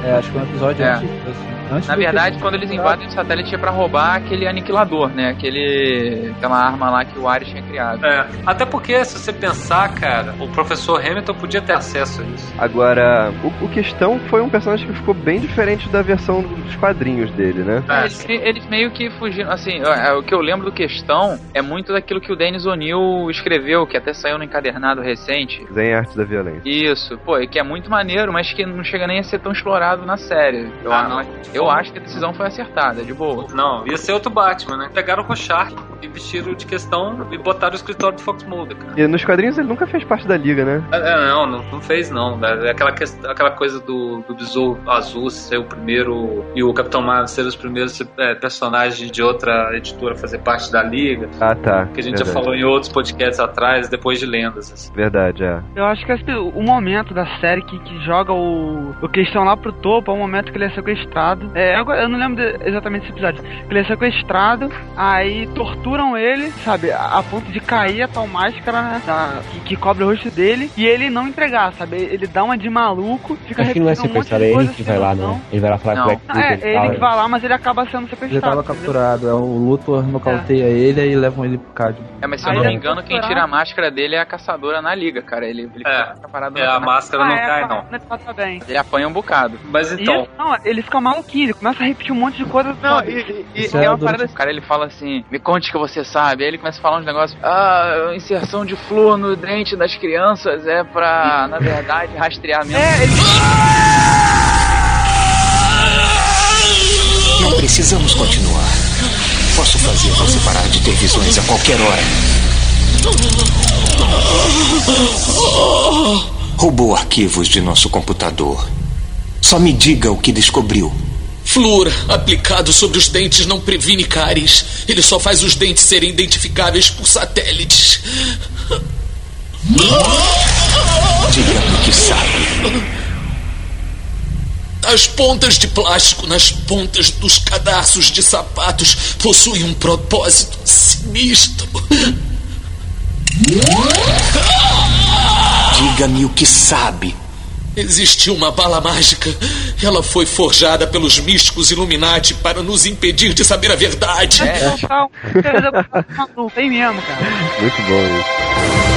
É, acho que é um episódio É. antes, assim. Antes Na do verdade, quando eles invadem o satélite é pra roubar aquele aniquilador, né? Aquele. aquela arma lá que o Ares tinha criado. É, até porque se você pensar, cara, o professor Hamilton podia ter acesso a isso. Agora, o, o Questão foi um personagem que ficou bem diferente da versão dos quadrinhos dele, né? É, eles, eles meio que fugiram, assim, é, o que eu lembro do questão é muito daquilo que o Dennis O'Neill escreveu, que até saiu no encadernado recente. Zen Artes da Violência. Isso, pô, e que é muito maneiro, mas que não chega nem a ser tão explorado na série. Eu, Ah, acho- não. eu acho que a decisão foi acertada, de boa. Não, ia ser outro Batman, né? Pegaram o Rorschach e vestiram de questão e botaram o escritório do Fox Mulder, cara. E nos quadrinhos ele nunca fez parte da liga, né? É, é, não, não, não fez não. É aquela, aquela coisa do, do Besouro Azul ser o primeiro e o Capitão Marvel ser os primeiros é, personagens de outra editora a fazer parte da liga. Ah, tá. Que a gente já Verdade. falou em outros podcasts atrás, depois de lendas. assim. Verdade, é. Eu acho que assim, o momento da série que, que joga o, o questão lá pro topo é o momento que ele é sequestrado. É, agora eu não lembro de- exatamente desse episódio. Ele é sequestrado, aí torturam ele, sabe, a, a ponto de cair a tal máscara né, da- que, que cobre o rosto dele e ele não entregar, sabe? Ele dá uma de maluco, fica Acho que não é um sequestrado, de é ele que vai lá, noção. não. Ele vai lá falar Não. com o é, e ele tal, que vai lá, mas ele acaba sendo Ele sequestrado. tava entendeu? capturado, é, o Luthor nocauteia ele e levam ele pro Cádio. É, mas se eu não me ele engano, quem tira a máscara dele é a caçadora na liga, cara. Ele, ele É, fica parado É, na- a máscara Ah, não é, cai, tá- não. tá bem. Ele apanha um bocado. Mas então, Isso, não, ele fica maluquinho, ele começa a repetir um monte de coisa. Não, e, e, e é é uma parada. O cara ele fala assim: me conte o que você sabe. Aí ele começa a falar uns negócios. Ah, inserção de flúor no dente das crianças é pra, na verdade, rastrear mesmo. É, ele Não precisamos continuar. Posso fazer você parar de ter visões a qualquer hora. Roubou arquivos de nosso computador. Só me diga o que descobriu. Flúor aplicado sobre os dentes não previne cáries. Ele só faz os dentes serem identificáveis por satélites. Diga-me que sabe. As pontas de plástico nas pontas dos cadarços de sapatos possuem um propósito sinistro. Diga-me o que sabe. Existiu uma bala mágica. Ela foi forjada pelos místicos Illuminati para nos impedir de saber a verdade. é. Beleza, maluco, tem mesmo, cara. Muito bom isso.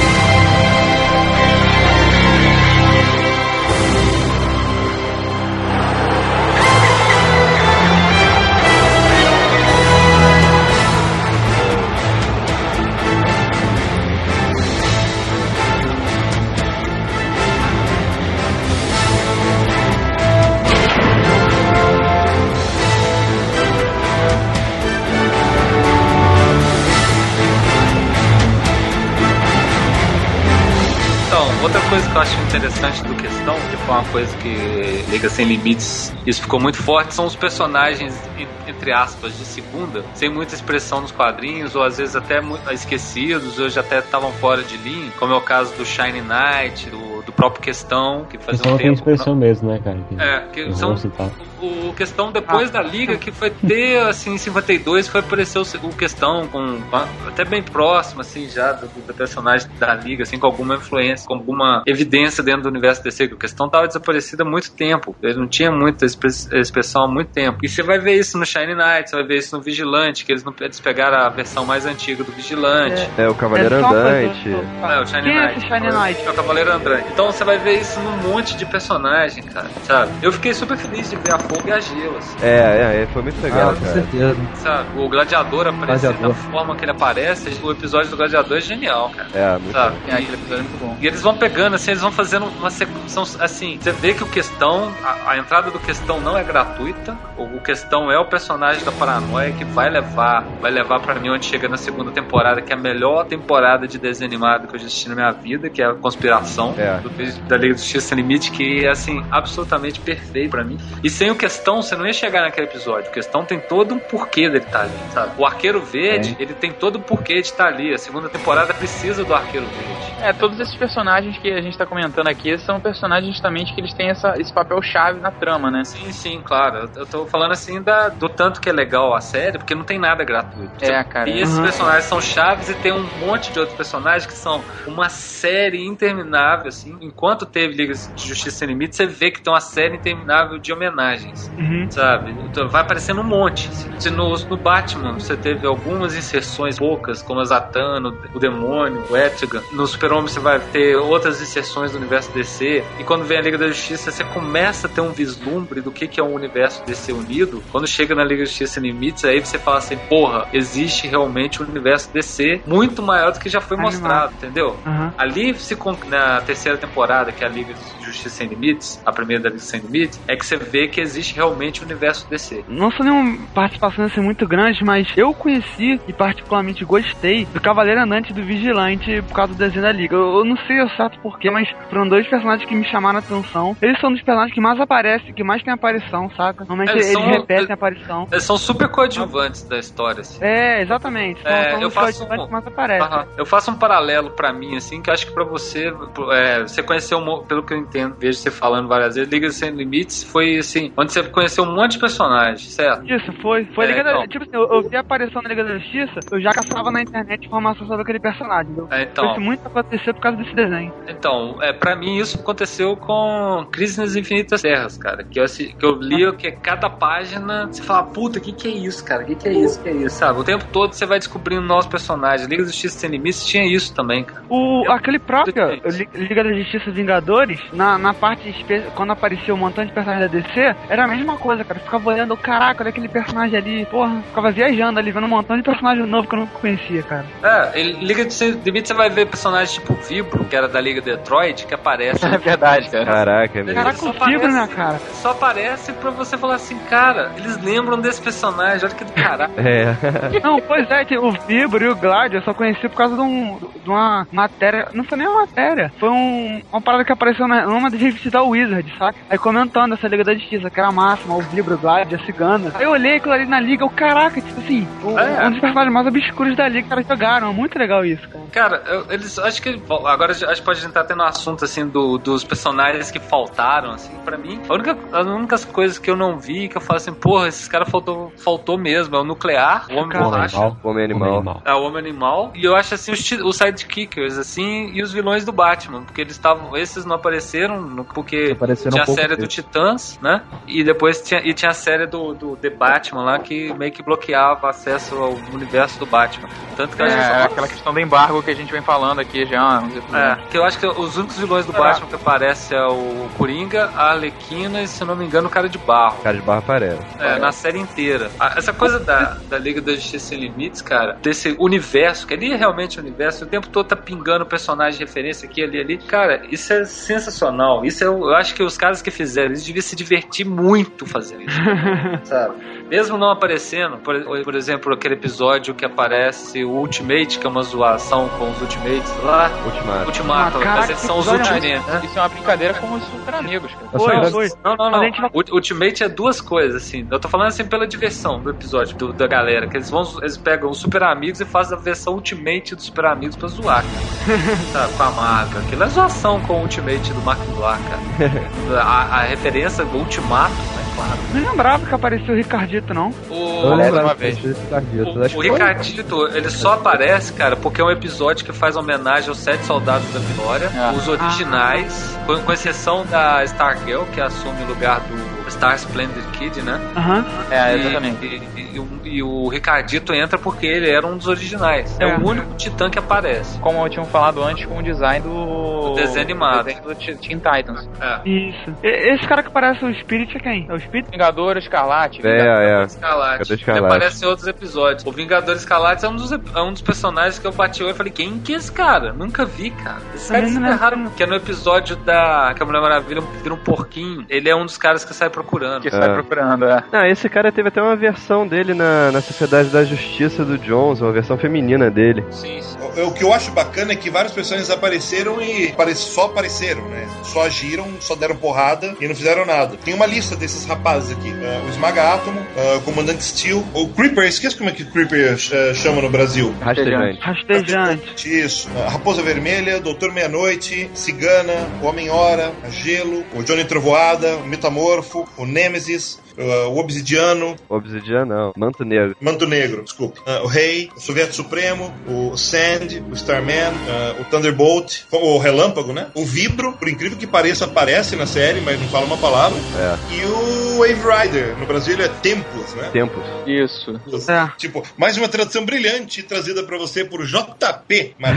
Outra coisa que eu acho interessante do questão, que foi uma coisa que Liga Sem Limites, isso ficou muito forte, são os personagens, en- entre aspas, de segunda, sem muita expressão nos quadrinhos, ou às vezes até esquecidos, hoje até estavam fora de linha, como é o caso do Shine Knight, do próprio Questão, que fazia Questão um tem tempo. expressão mesmo, né, cara? Que É, que eu são citar. o questão depois da liga que foi ter assim em 52 foi aparecer o, o questão com, até bem próximo assim já do, do personagem da liga assim com alguma influência com alguma evidência dentro do universo DC que o questão estava desaparecido há muito tempo ele não tinha muita express- expressão há muito tempo e você vai ver isso no Shine Knight você vai ver isso no Vigilante que eles não eles pegaram a versão mais antiga do Vigilante É, o Cavaleiro É Andante. coisa- é, o Shine Quem é Knight. esse Shine Knight? É o Cavaleiro Andante. Então você vai ver isso num monte de personagem, cara, sabe? Eu fiquei super feliz de ver a Fogo e a Gelo, assim, É, é, foi muito legal, Ah, com cara. certeza. sabe? O Gladiador aparecer Gladiador. da forma que ele aparece, o episódio do Gladiador é genial, cara. É, muito Sabe? É, aquele episódio é muito bom. E eles vão pegando, assim, eles vão fazendo uma sequência. Assim, você vê que o questão, a, a entrada do questão não é gratuita. O, o questão é o personagem da paranoia que vai levar, vai levar pra mim onde chega na segunda temporada, que é a melhor temporada de desenho animado que eu já assisti na minha vida, que é a Conspiração É. do, da Liga do Justiça Sem Limite, que é assim, absolutamente perfeito pra mim. E sem o questão, você não ia chegar naquele episódio. O questão tem todo um porquê dele estar ali, sabe? O Arqueiro Verde, ele tem todo um porquê de estar ali. A segunda temporada precisa do Arqueiro Verde. É, todos esses personagens que a gente tá comentando aqui são personagens justamente que eles têm essa, esse papel chave na trama, né? Sim, sim, claro. Eu- Eu tô falando assim da, do tanto que é legal a série, porque não tem nada gratuito. É, cara. E esses Uhum. personagens são chaves e tem um monte de outros personagens que são uma série interminável, assim. Enquanto teve Liga de Justiça Sem Limites, você vê que tem uma série interminável de homenagens, Uhum. sabe? Então, vai aparecendo um monte. Se No, no Batman, você teve algumas inserções poucas, como a Zatanna, o Demônio, o Etrigan. No Super-Homem, você vai ter outras inserções do universo DC. E quando vem a Liga da Justiça, você começa a ter um vislumbre do que, que é o universo DC unido. Quando chega na Liga da Justiça Sem Limites, aí você fala assim, porra, existe realmente um universo DC muito maior do que já foi Animal. mostrado, entendeu? Uhum. Ali, se na terceira temporada, que é a Liga de Justiça Sem Limites, a primeira da Liga Sem Limites, é que você vê que existe realmente o universo DC. Não sou nenhuma participação assim muito grande, mas eu conheci e particularmente gostei do Cavaleiro Andante e do Vigilante por causa do desenho da Liga. Eu, eu não sei o certo porquê, mas foram dois personagens que me chamaram a atenção. Eles são dos personagens que mais aparecem, que mais tem aparição, saca? Normalmente Eles eles, são- repetem a aparição. Eles são super coadjuvantes da história, assim. É, exatamente. São, É, são eu faço um- que mais aparecem. Eu faço um paralelo pra mim, assim, que eu acho que pra você, é, você conheceu, pelo que eu entendo, vejo você falando várias vezes, Liga Sem Limites foi, assim, onde você conheceu um monte de personagens, certo? Isso, foi. Foi É, Liga da então. Tipo assim, eu, eu vi a aparição da Liga da Justiça, eu já caçava na internet informação sobre aquele personagem. entendeu? É, então. Isso muito aconteceu por causa desse desenho. Então, é, pra mim isso aconteceu com Crise nas Infinitas Terras, cara. Que eu, que eu li que cada página você fala, puta, o que, que é isso, cara? O que, que é isso? O que é isso? Sabe? O tempo todo você vai descobrindo novos personagens. Liga da Justiça Sem Limites tinha isso também, cara. O, aquele próprio Li- Liga da Justiça Vingadores, na, na parte espe- quando apareceu um montão de personagens da DC, era a mesma coisa, cara. Eu ficava olhando, caraca, olha aquele personagem ali, porra, ficava viajando ali, vendo um montão de personagem novo que eu não conhecia, cara. É, ele- Liga de Sem Limites você vai ver personagens tipo Vibro, que era da Liga Detroit, que aparece. *laughs* É verdade, cara. Caraca, é mesmo. Caraca, só o aparece- né, cara? Só aparece pra você falar assim, cara, eles lembram desse personagem, olha que do caralho. *laughs* É. Não, pois é, que o Vibro e o Gladio eu só conheci por causa de, um, de uma matéria. Não foi nem uma matéria, foi um, uma parada que apareceu na, numa das revistas da Wizard, saca? Aí comentando essa Liga da Justiça, que era a máxima, o Vibro, o Gladio, a Cigana. Aí eu olhei aquilo ali na Liga, o caraca, tipo assim, o- É. um dos personagens mais obscuros da Liga que caras jogaram. Muito legal isso, cara. Cara, eu- eles acho que bom, agora acho que pode entrar tendo um assunto assim do, dos personagens que faltaram, assim, pra mim. A única, as únicas coisas que eu não vi que eu falo assim, porra, esses caras faltou, faltou mesmo, é o nuclear, o homem borracha. Animal. Homem animal. É o Homem Animal. E eu acho assim os, os sidekickers, assim, e os vilões do Batman. Porque eles estavam. Esses não apareceram, no- porque Apareceram tinha a pouco série do. Titãs, né? E depois tinha, e tinha a série do, do The Batman lá que meio que bloqueava acesso ao universo do Batman. Tanto que É, só- aquela questão do embargo que a gente vem falando aqui já. episódios. é, que eu acho que os únicos vilões do Batman que aparecem é o Coringa, a Arlequina e, se não me engano, o cara de barro. Cara de barra parece. É, na série inteira. A- Essa coisa da, da Liga da Justiça Sem Limites, cara, desse universo, que ali é realmente o universo, o tempo todo tá pingando personagem de referência aqui, ali, ali. Cara, isso é sensacional. Isso é, eu acho que os caras que fizeram isso deviam se divertir muito fazendo isso. *laughs* sabe? Mesmo não aparecendo, por, por exemplo, aquele episódio que aparece o Ultimate, que é uma zoação com os Ultimates lá. Ultimato. Ultimato, Ah, caraca, mas eles são os é Ultimates, né? Isso é uma brincadeira com os super amigos, cara. Foi. Não, não, não. Ultimate é duas coisas, assim. Eu tô falando assim pela diversão do episódio do- da galera. Que eles vão, eles pegam os Super Amigos e fazem a versão Ultimate dos Super Amigos pra zoar. cara. *laughs* Sabe, com a marca. Aquilo é zoação. Conexão com o Ultimate do Mark Millar, cara. *laughs* a, a referência do Ultimato, né? Claro. Não lembrava que apareceu o Ricardito, não. O, Eu lembro uma vez. Ricardito. o, o Ricardito, ele só aparece, cara, porque é um episódio que faz homenagem aos Sete Soldados da Vitória, Ah. os originais, com, com exceção da Stargirl, que assume o lugar do Star Splendid Kid, né? Aham. É, E- exatamente. E, e- e o- e o Ricardito entra porque ele era um dos originais. É, É. o único titã que aparece. Como eu tinha falado antes com o design do. Do desenho animado. desenho do Teen Titans. É. Isso. E- esse cara que parece o Spirit é quem? É o Spirit? Vingador Escarlate. É, é. Escalate. Cadê Ele Escarlate? aparece em outros episódios. O Vingador Escalate é um dos, é um dos personagens que eu bati o olho e falei, quem que é esse cara? Nunca vi, cara. Esse cara lembro. ferraram. Que é no episódio da que a Mulher Maravilha vira um porquinho. Ele é um dos caras que sai procurando. Que sai É. procurando, é. Ah, esse cara teve até uma versão dele na, na Sociedade da Justiça do Jones, uma versão feminina dele. Sim, sim. O, o que eu acho bacana é que vários personagens apareceram e apare- só apareceram, né? Só agiram, só deram porrada e não fizeram nada. Tem uma lista desses rapazes aqui: Ah, o Esmaga Átomo, ah, o Comandante Steel, o Creeper, esqueci como é que o Creeper eh, chama no Brasil. Rastejante. Rastejante. Isso. Raposa Vermelha, Doutor Meia-Noite, Cigana, o Homem-Hora, Gelo, o Johnny Trovoada, o Metamorfo, o Nemesis, uh, o Obsidiano, Obsidian não, Manto Negro. Manto Negro, desculpa. Ah, o Rei, o Soviético Supremo, o Sand, o Starman, ah, o Thunderbolt, o Relâmpago, né? O Vibro, por incrível que pareça, aparece na série, mas não fala uma palavra. É, E o Wave Rider, no Brasil ele é Tempos, né? tempos. Isso. É. Tipo, mais uma tradução brilhante trazida pra você por JP. Mas...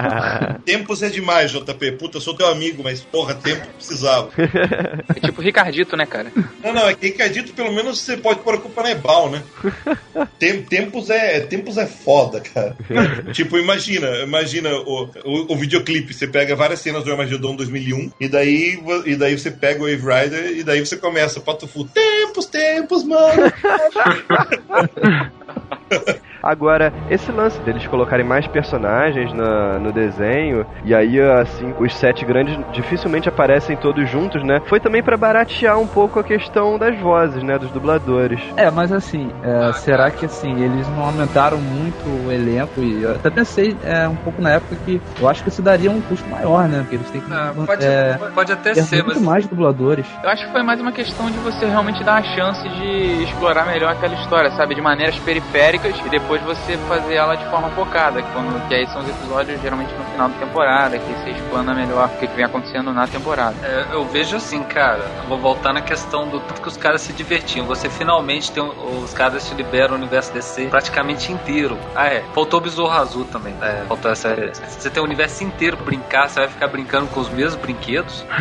*laughs* Tempos é demais, JP. Puta, sou teu amigo, mas porra, tempo precisava. É tipo Ricardito, né, cara? Não, não, é que Ricardito, pelo menos você pode pôr a culpa na Ebal, né? *laughs* Tem- tempos, é, tempos é foda, cara. tipo, imagina, imagina o, o, o videoclipe. Você pega várias cenas do Armageddon 2001 e daí, e daí você pega o Wave Rider e daí você começa, Pato Fu, tempos, tempos, mano. *laughs* Agora, esse lance deles colocarem mais personagens na- no desenho, e aí, assim, os sete grandes dificilmente aparecem todos juntos, né? Foi também pra baratear um pouco a questão das vozes, né? Dos dubladores. É, mas assim, é, será que assim, eles não aumentaram muito o elenco? E eu até pensei é, um pouco na época que eu acho que isso daria um custo maior, né? Porque eles têm que. Ah, pode, é, pode até ter ser, muito mas mais dubladores. Eu acho que foi mais uma questão de você realmente dar a chance de explorar melhor aquela história, sabe? De maneiras periféricas e depois você fazer ela de forma focada, que, quando, que aí são os episódios geralmente no final da temporada, que você explana melhor o que, que vem acontecendo na temporada. É, eu vejo assim, cara. eu Vou voltar na questão do tanto que os caras se divertiam. Você finalmente tem. um- Os caras te liberam o universo DC praticamente inteiro. Ah, é. Faltou o Besouro Azul também. É, faltou essa. Você tem o universo inteiro pra brincar, você vai ficar brincando com os mesmos brinquedos. *laughs*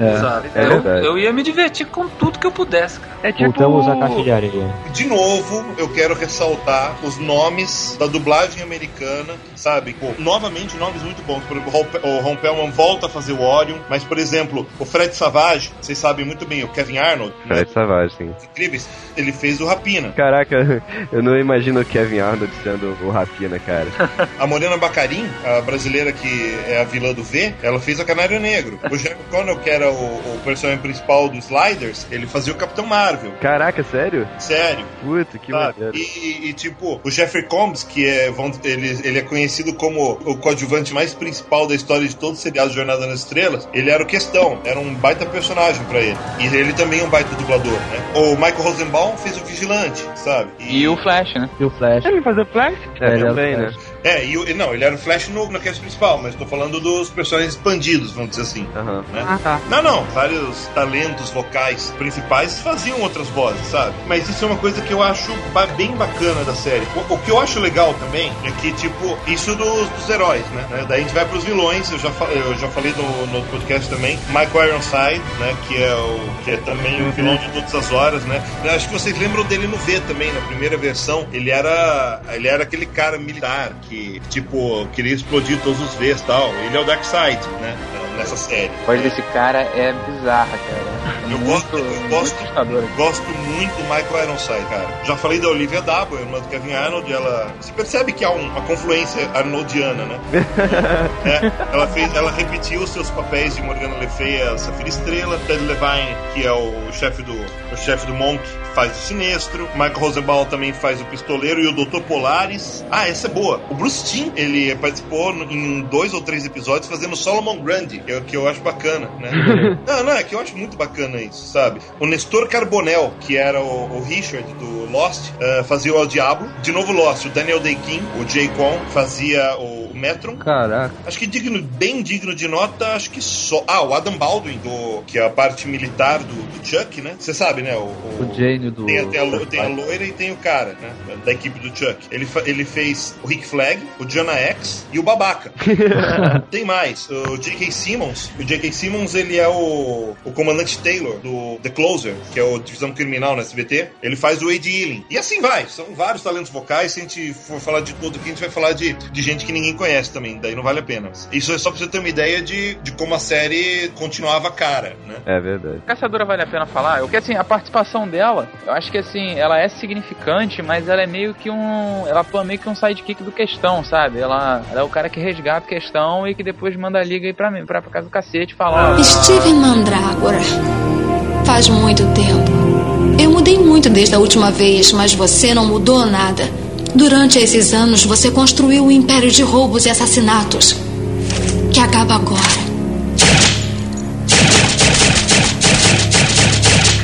É. sabe? é eu, verdade. eu ia me divertir com tudo que eu pudesse, cara. É tipo. Voltamos à caixa de areia. De novo, eu quero ressaltar os nomes da dublagem americana, sabe? Pô, novamente, nomes muito bons. Por exemplo, o Ron- o Pellman volta a fazer o Orion, mas, por exemplo, o Fred Savage, vocês sabem muito bem, o Kevin Arnold, né? Fred Savage, sim. incríveis, ele fez o Rapina. Caraca, *laughs* eu não imagino o Kevin Arnold sendo o Rapina, cara. *laughs* A Morena Bacarin, a brasileira que é a vilã do V, ela fez a Canário Negro. O Jack Connell, que era o, o personagem principal do Sliders, ele fazia o Capitão Marvel. Caraca, sério? Sério. Puta, que maneiro. E, e, tipo, o Jeffrey Combs, que é, ele, ele é conhecido como o coadjuvante mais principal da história de todo o seriado Jornada nas Estrelas, ele era o Questão, era um baita personagem pra ele. E ele também é um baita dublador, né? O Michael Rosenbaum fez o Vigilante, sabe? E o Flash, né? E o Flash. Ele fazia Flash? É, Ele também, o né? É, e, e não, ele era o Flash no, no cast principal, mas tô falando dos personagens expandidos, vamos dizer assim. Aham. né? Ah, tá. Não, não, vários talentos vocais principais faziam outras vozes, sabe? Mas isso é uma coisa que eu acho ba- bem bacana da série. O, o que eu acho legal também é que, tipo, isso dos, dos heróis, né? Né? Daí a gente vai pros vilões, eu já, fa- eu já falei no, no podcast também. Michael Ironside, né? Que é, o, que é também o vilão de todas as horas, né? Eu acho que vocês lembram dele no V também, na primeira versão. Ele era, ele era aquele cara militar que, tipo, queria explodir todos os Vs e tal. Ele é o Darkseid, né? Nessa série. A voz desse cara é bizarra, cara. Eu gosto, eu gosto, gosto muito do Michael Ironside, cara. Já falei da Olivia Dabo, irmã do Kevin Arnold, ela. Você percebe que há um- uma confluência arnoldiana, né? *laughs* É, ela fez, ela repetiu os seus papéis de Morgana Le Fay, a Safira Estrela, Ted Levine, que é o chefe do o chefe do Monk, faz o Sinestro, Michael Rosenbaum também faz o Pistoleiro e o Dr. Polaris. Ah, essa é boa. O Bruce Timm, ele participou em dois ou três episódios fazendo Solomon Grundy, que eu, que eu acho bacana, né? *laughs* não, não, é que eu acho muito bacana isso, sabe? O Nestor Carbonell, que era o, o Richard do Lost, eh, fazia o El Diablo. De novo Lost, o Daniel Day-Kim, o Jay Con, fazia o Metron. Caraca. Acho que digno, bem digno de nota, acho que só. Ah, o Adam Baldwin, do, que é a parte militar do, do Chuck, né? Você sabe, né? O, o- O Jane do. tem, tem a, tem a loira e tem o cara, né? Da equipe do Chuck. Ele, ele fez o Rick Flag, o Jonah X e o Babaca. *laughs* tem mais. O J.K. Simmons. O J.K. Simmons, ele é o, o comandante Taylor, do The Closer, que é o Divisão Criminal na SBT. Ele faz o Wade Ealing. E assim vai. São vários talentos vocais. Se a gente for falar de tudo aqui, a gente vai falar de, de gente que ninguém conhece também. Daí não vale a pena. Isso é só pra você ter uma ideia de, de como a série continuava cara, né? É verdade. Caçadora vale a pena falar? Porque assim, a participação dela, eu acho que assim, ela é significante, mas ela é meio que um. Ela atua meio que um sidekick do questão, sabe? Ela, ela é o cara que resgata a questão e que depois manda a liga aí pra mim, pra, pra casa do cacete fala. ó, Steven Mandrágora. Faz muito tempo. Eu mudei muito desde a última vez, mas você não mudou nada. Durante esses anos, você construiu um império de roubos e assassinatos. Que acaba agora.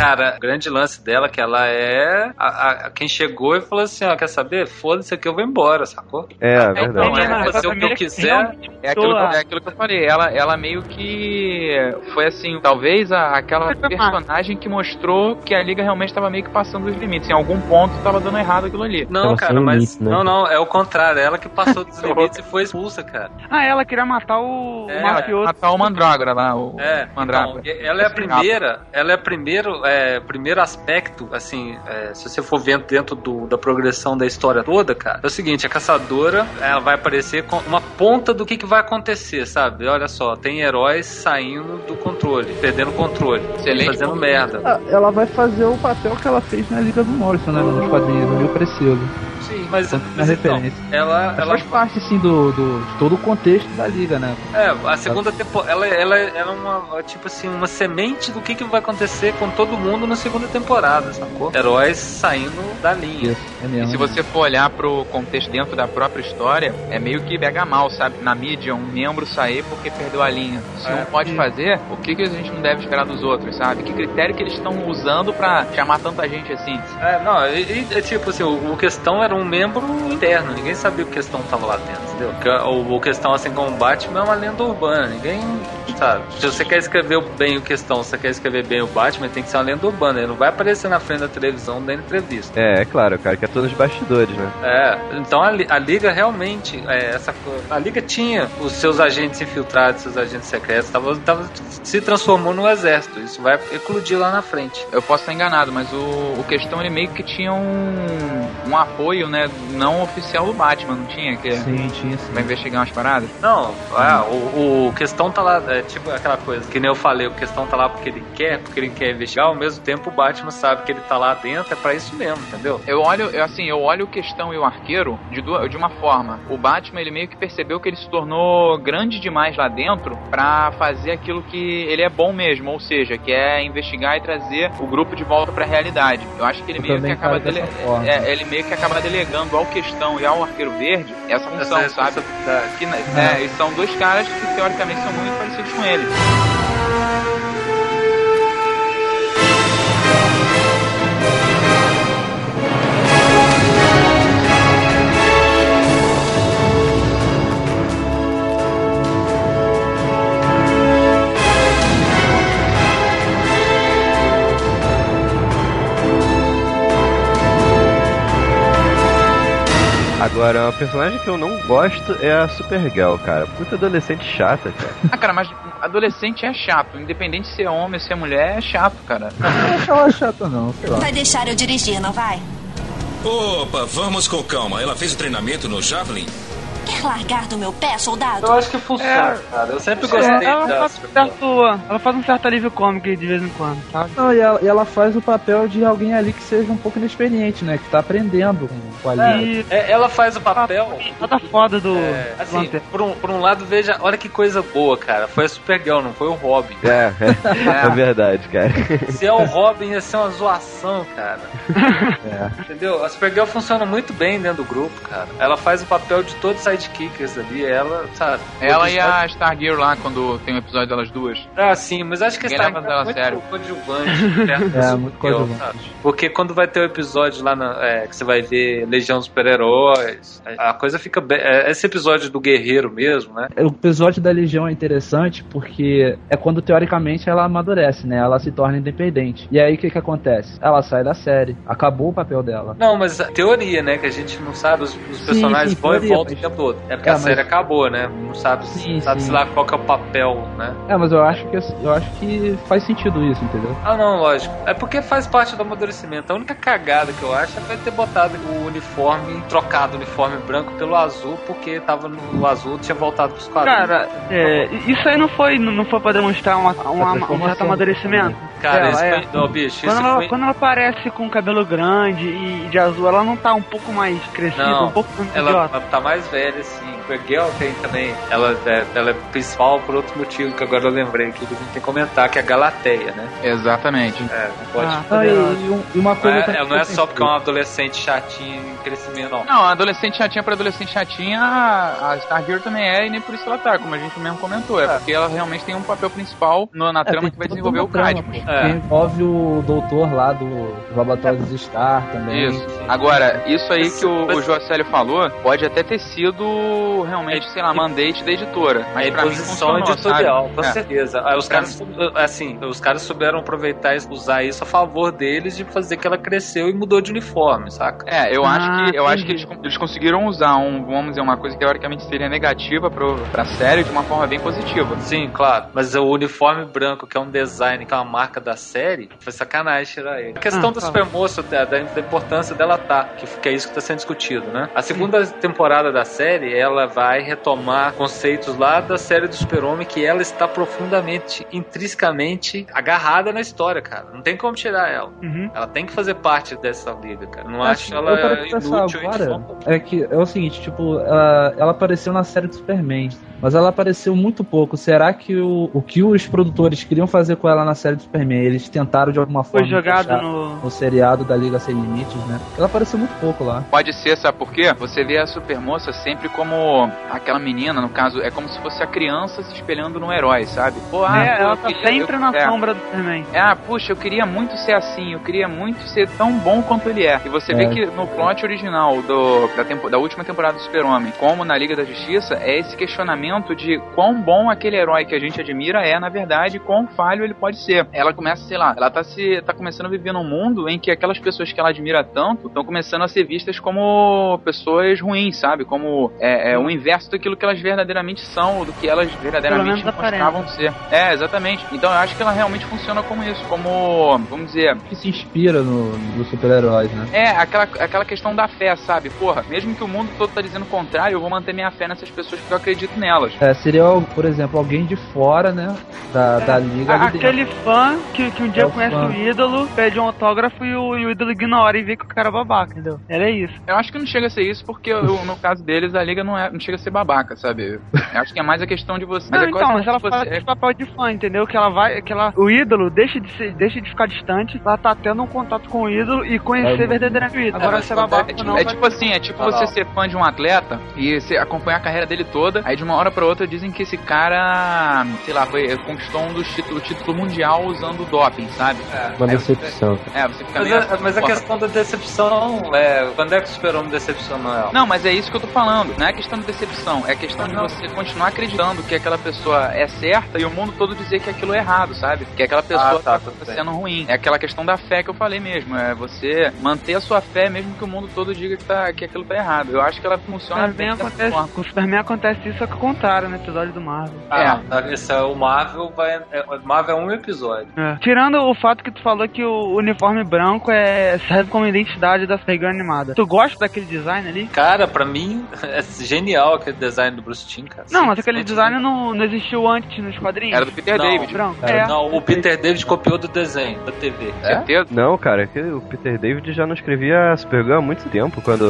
Cara, o grande lance dela é que ela é a, a- quem chegou e falou assim, ó, quer saber? Foda-se aqui, eu vou embora, sacou? É, Então, verdade. é, fazer o que eu quiser. É aquilo, que, é aquilo que eu falei, ela, ela meio que foi assim, talvez a- aquela personagem que mostrou que a liga realmente estava meio que passando os limites. Em algum ponto estava dando errado aquilo ali. Não, cara, mas. Não, não, é o contrário. Ela que passou dos *laughs* limites e foi expulsa, cara. Ah, ela queria matar o, É, mafioso. Matar o Mandrágora lá, o É, Mandrágora. então, ela é a primeira, ela é a primeiro, é, primeiro aspecto, assim, é, se você for vendo dentro do- da progressão da história toda, cara, é o seguinte, a caçadora, ela vai aparecer com uma ponta do que, que vai acontecer, sabe? Olha só, tem heróis saindo do controle, perdendo o controle, Excelente. fazendo merda. Ah, Ela vai fazer o papel que ela fez na Liga do Morrison, né? Nos quadrinhos, no Mil Preciso. Sim, mas, mas então, referência. ela, ela Faz parte, assim, do, do, de todo o contexto da Liga, né? É, a segunda temporada, ela, ela, ela é uma, tipo assim, uma semente do que, que vai acontecer com todo mundo na segunda temporada, sacou? Heróis saindo da linha. É E se você for olhar pro contexto dentro da própria história, é meio que pega mal, sabe? Na mídia, um membro sair porque perdeu a linha. Se É. um pode fazer, o que, que a gente não deve esperar dos outros, sabe? Que critério que eles estão usando pra chamar tanta gente assim? É, não, e, e, é tipo assim, o, o questão era um membro interno, ninguém sabia o que questão tava lá dentro, entendeu? Que O, o questão, assim como o Batman, é uma lenda urbana, ninguém sabe. Se você quer escrever bem o questão, se você quer escrever bem o Batman, tem que ser uma lenda urbana, ele não vai aparecer na frente da televisão dando entrevista. É, é claro, cara, que é todos os bastidores, né? É, então a, a Liga realmente, é, essa, a Liga tinha os seus agentes infiltrados, seus agentes secretos, tava, tava, se transformou no exército. Isso vai eclodir lá na frente. Eu posso estar enganado, mas o, o questão ele meio que tinha um, um apoio, né, não oficial do Batman, não tinha? Que Sim, tinha sim. Vai investigar umas paradas? Não, ah, o, o questão tá lá, é tipo aquela coisa, que nem eu falei, o questão tá lá porque ele quer, porque ele quer investigar, ao mesmo tempo o Batman sabe que ele tá lá dentro, é pra isso mesmo, entendeu? Eu olho, eu, assim, eu olho o questão e o arqueiro de, du- de uma forma. O Batman, ele meio que percebeu que ele se tornou grande demais lá dentro pra fazer aquilo que ele é bom mesmo, ou seja, que é investigar e trazer o grupo de volta pra realidade. Eu acho que ele Eu meio que acaba dele, é, ele meio que acaba delegando ao questão e ao arqueiro verde essa função, Essa sabe? Que, né, são dois caras que teoricamente são muito parecidos com ele. Agora, uma personagem que eu não gosto é a Supergirl, cara. Puta adolescente chata, cara. Ah, cara, mas adolescente é chato. Independente se é homem ou se é mulher, é chato, cara. Não ela chata, não, sei lá. Vai deixar eu dirigir, não vai? Opa, vamos com calma. Ela fez o treinamento no Javelin? Quer largar do meu pé, soldado? Eu acho que funciona, É. cara. Eu sempre É, gostei ela, da faz um certo, ela faz um certo alívio cômico de vez em quando, sabe? Não, e ela, e ela faz o papel de alguém ali que seja um pouco inexperiente, né? Que tá aprendendo com, a Liga. É, ela faz o papel. Nada foda do. É, assim, Lanterna. por um, por um lado, veja, olha que coisa boa, cara. Foi a Supergirl, não foi o Robin. É, é, *laughs* é verdade, cara. Se é o Robin, ia ser uma zoação, cara. *laughs* É. Entendeu? A Supergirl funciona muito bem dentro do grupo, cara. Ela faz o papel de todos os sidekicks ali. Ela, sabe? Ela o e a Stargear lá, quando tem um episódio delas duas. Ah, sim, mas acho que a Stargirl é muito sério. coadjuvante. perto *laughs* da É, Supergirl, muito coadjuvante. sabe? Porque quando vai ter o episódio lá na- é, que você vai ver Legião dos Super-Heróis, a a coisa fica bem. é, Esse episódio do Guerreiro mesmo, né? O episódio da Legião é interessante porque é quando teoricamente ela amadurece, né? Ela se torna independente. E aí o que que acontece? Ela sai da série. Acabou o papel dela. Não, mas a teoria, né? Que a gente não sabe, os, os Sim, personagens sim, vão e voltam o tempo todo. É porque É, a mas- série acabou, né? Não sabe, Sim, sabe sim. se lá qual que é o papel, né? É, mas eu acho que eu acho que faz sentido isso, entendeu? Ah, não, lógico. É porque faz parte do amadurecimento. A única cagada que eu acho é ter botado o uniforme, trocado o uniforme branco pelo azul, porque tava no azul, tinha voltado pros quadrinhos. Cara, é, isso aí não foi, não foi pra demonstrar uma, uma- um certo amadurecimento. Cara, dela, isso é. foi. Não, bicho, Quando isso ela, foi. quando ela aparece com cabelo grande e de azul, ela não tá um pouco mais crescida, Não, um pouco ela, idiota. ela tá mais velha, assim. A Girl tem também. Ela é, ela é principal por outro motivo que agora eu lembrei aqui que a gente tem que comentar, que é a Galateia, né? Exatamente. É, não pode. Ah, e, e um- e uma Não coisa é, não é que eu só porque é uma adolescente chatinha em crescimento, não. Não, a adolescente chatinha pra adolescente chatinha, a a Stargear também é, e nem por isso ela tá, como a gente mesmo comentou. É, porque ela realmente tem um papel principal no- na É, trama que vai desenvolver o Cadmus. É. Envolve o doutor lá do, do Laboratório dos Star também. Isso. Agora, isso aí que o, mas- o falou pode até ter sido realmente, sei lá, mandate da editora. Mas É pra mim funcionou, editorial, sabe? com É. certeza. Aí os caras, assim, os caras souberam aproveitar e usar isso a favor deles de fazer que ela cresceu e mudou de uniforme, saca? É, eu Ah, acho que eu acho que eles, eles conseguiram usar um, vamos dizer, uma coisa que teoricamente seria negativa pro, pra série de uma forma bem positiva. Sim, claro. Mas o uniforme branco, que é um design, que é uma marca da série, foi sacanagem tirar ele. A questão Ah, do tá. supermoço, da, da da importância dela tá, que, que é isso que tá sendo discutido, né? A segunda temporada da série, ela vai retomar conceitos lá da série do Super-Homem que ela está profundamente, intrinsecamente agarrada na história, cara. Não tem como tirar ela. Uhum. Ela tem que fazer parte dessa liga, cara. Não Assim, acho ela inútil agora, É que é o seguinte, tipo, ela, ela apareceu na série do Superman, mas ela apareceu muito pouco. Será que o, o que os produtores queriam fazer com ela na série do Superman, eles tentaram de alguma Foi forma jogado encaixar no. no seriado da Liga Sem Limites, né? Ela apareceu muito pouco lá. Pode ser, sabe por quê? Você vê a supermoça sempre como aquela menina, no caso, é como se fosse a criança se espelhando no herói, sabe? Pô, ah, é, pô, ela tá queria- sempre eu- na é. sombra do Superman. É, ah, puxa, eu queria muito ser assim, eu queria muito ser tão bom quanto ele é. E você vê É. que no plot original do, da, tempo, da última temporada do Super-Homem, como na Liga da Justiça, é esse questionamento de quão bom aquele herói que a gente admira é, na verdade, e quão falho ele pode ser. Ela começa, sei lá, ela tá, se, tá começando a viver num mundo em que aquelas pessoas que ela admira tanto estão começando a ser vistas como pessoas ruins, sabe? Como é, é o inverso daquilo que elas verdadeiramente são, ou do que elas verdadeiramente mostravam ser. É, exatamente. Então eu acho que ela realmente funciona como isso, como, vamos dizer, Que se inspira no, nos super-heróis, né? é, aquela, aquela questão da fé, sabe? Porra, mesmo que o mundo todo tá dizendo o contrário, eu vou manter minha fé nessas pessoas porque eu acredito nelas. É, seria, por exemplo, alguém de fora, né? Da, da Liga. A- dentro. Aquele fã que, que um dia É o conhece fã. o ídolo, pede um autógrafo e o, e o ídolo ignora e vê que o cara é babaca, entendeu? Era isso. Eu acho que não chega a ser isso porque eu- no caso deles a liga não, é, não chega a ser babaca, sabe? Eu acho que é mais a questão de você. Não, é então, mas ela como faz você- esse papel de fã, entendeu? Que ela vai, que ela, o ídolo deixa de, ser, deixa de ficar distante, ela tá tendo um contato com o ídolo e conhecer É, verdadeiramente o ídolo. Agora, é quando babaca É tipo, não, é tipo assim, é tipo Ah, você não. ser fã de um atleta e você acompanhar a carreira dele toda, aí de uma hora pra outra dizem que esse cara, sei lá, foi, conquistou um dos títulos, o título mundial usando doping, sabe? Uma Aí decepção. Você, é, você fica Mas, meio a, mas a porra. questão da decepção é. Quando é que o Super-Homem decepcionou ela? Não, mas é isso que eu tô falando. Não é questão de decepção. É questão de você continuar acreditando que aquela pessoa é certa e o mundo todo dizer que aquilo é errado, sabe? Que aquela pessoa Ah, tá, tá, bem. sendo ruim. É aquela questão da fé que eu falei mesmo. É você manter a sua fé mesmo que o mundo todo diga que, tá, que aquilo tá errado. Eu acho que ela funciona Superman bem acontece, com o Superman acontece isso, só que ao contrário no episódio do Marvel. Ah, é. esse é o Marvel vai. É, o Marvel é um episódio. É. Tirando o fato que tu falou que o uniforme branco é, serve como identidade da Supergirl animada. Tu gosta daquele design ali? Cara, pra mim *laughs* é genial aquele design do Bruce Timm, cara. Não, mas aquele design não, não existiu antes nos quadrinhos. Era do Peter não, David. Branco. É. É. Não, o Peter David copiou do desenho, da TV. Certeza? Não, cara, que o Peter David já não escrevia Supergirl há muito tempo quando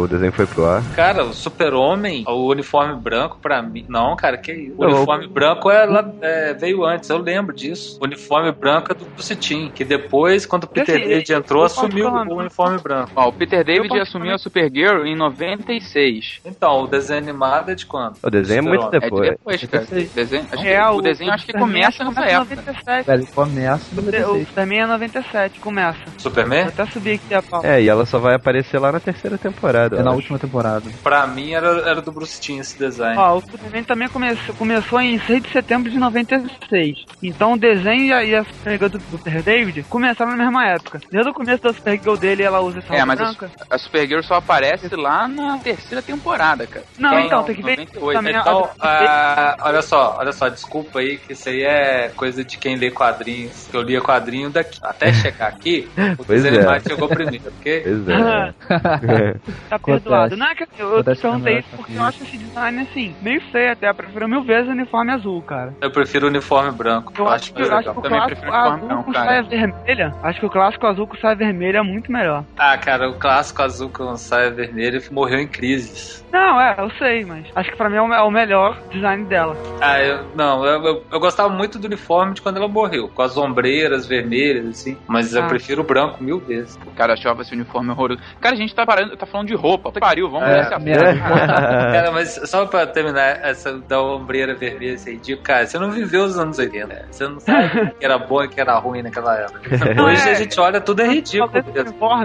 o, desenho foi pro ar. Cara, o Super-Homem, o uniforme branco pra mim. Não, cara, que isso? O Não, uniforme branco é, é, veio antes, eu lembro disso. O uniforme branco é do Bruce Timm, que depois, quando o Peter assim, David entrou, assumiu o uniforme branco. Ó, o Peter David assumiu a Supergirl em 96. Então, o desenho animado é de quando? O desenho é muito Super-Homem. É de depois. depois, cara. O desenho, acho que, É, o desenho acho que começa nessa época. 97. Velho, começa no O 96. Superman é 97, começa. Superman? Vou até subir aqui a pau. É, e ela só vai aparecer lá na terceira temporada. É eu na acho. última temporada. Pra mim era, era do Bruce Timm esse design. Ó, o Superman também começou, começou em 6 de setembro de 96. Então o desenho e a, e a Supergirl do, do Peter David começaram na mesma época. Desde o começo da Supergirl dele, ela usa essa É, roupa mas a, branca. a Supergirl só aparece lá na terceira temporada, cara. Não, Tem então, tem que ver 98. também a- Então, ah, olha só, olha só, desculpa aí que isso aí é coisa de quem lê quadrinhos. Que eu lia quadrinho daqui. Até chegar aqui, *laughs* o Pois desenho é. chegou primeiro, ok? Pois é. *laughs* Tá perdoado. Não é que eu, eu perguntei isso porque eu acho esse design assim, meio feio até. Eu prefiro mil vezes o uniforme azul, cara. Eu prefiro o uniforme branco. Eu acho que, eu acho que o Também clássico azul não, com cara. saia vermelha. Acho que o clássico azul com saia vermelha é muito melhor. Ah, cara, o clássico azul com saia vermelha morreu em crises. Não, é, eu sei, mas acho que pra mim é o, é o melhor design dela. Ah, eu, não, eu, eu, eu gostava muito do uniforme de quando ela morreu, com as ombreiras vermelhas, assim. Mas eu Ah. prefiro o branco mil vezes. Cara, eu achava esse uniforme horroroso. Cara, a gente tá, parando, tá falando de roupa. Puta que pariu, vamos É, ver essa merda. *laughs* Cara, mas só pra terminar essa da ombreira vermelha, esse ridículo, cara, você não viveu os anos 80. né? Você não sabe o *laughs* que era bom e o que era ruim naquela época. Hoje é. a gente olha, tudo é ridículo.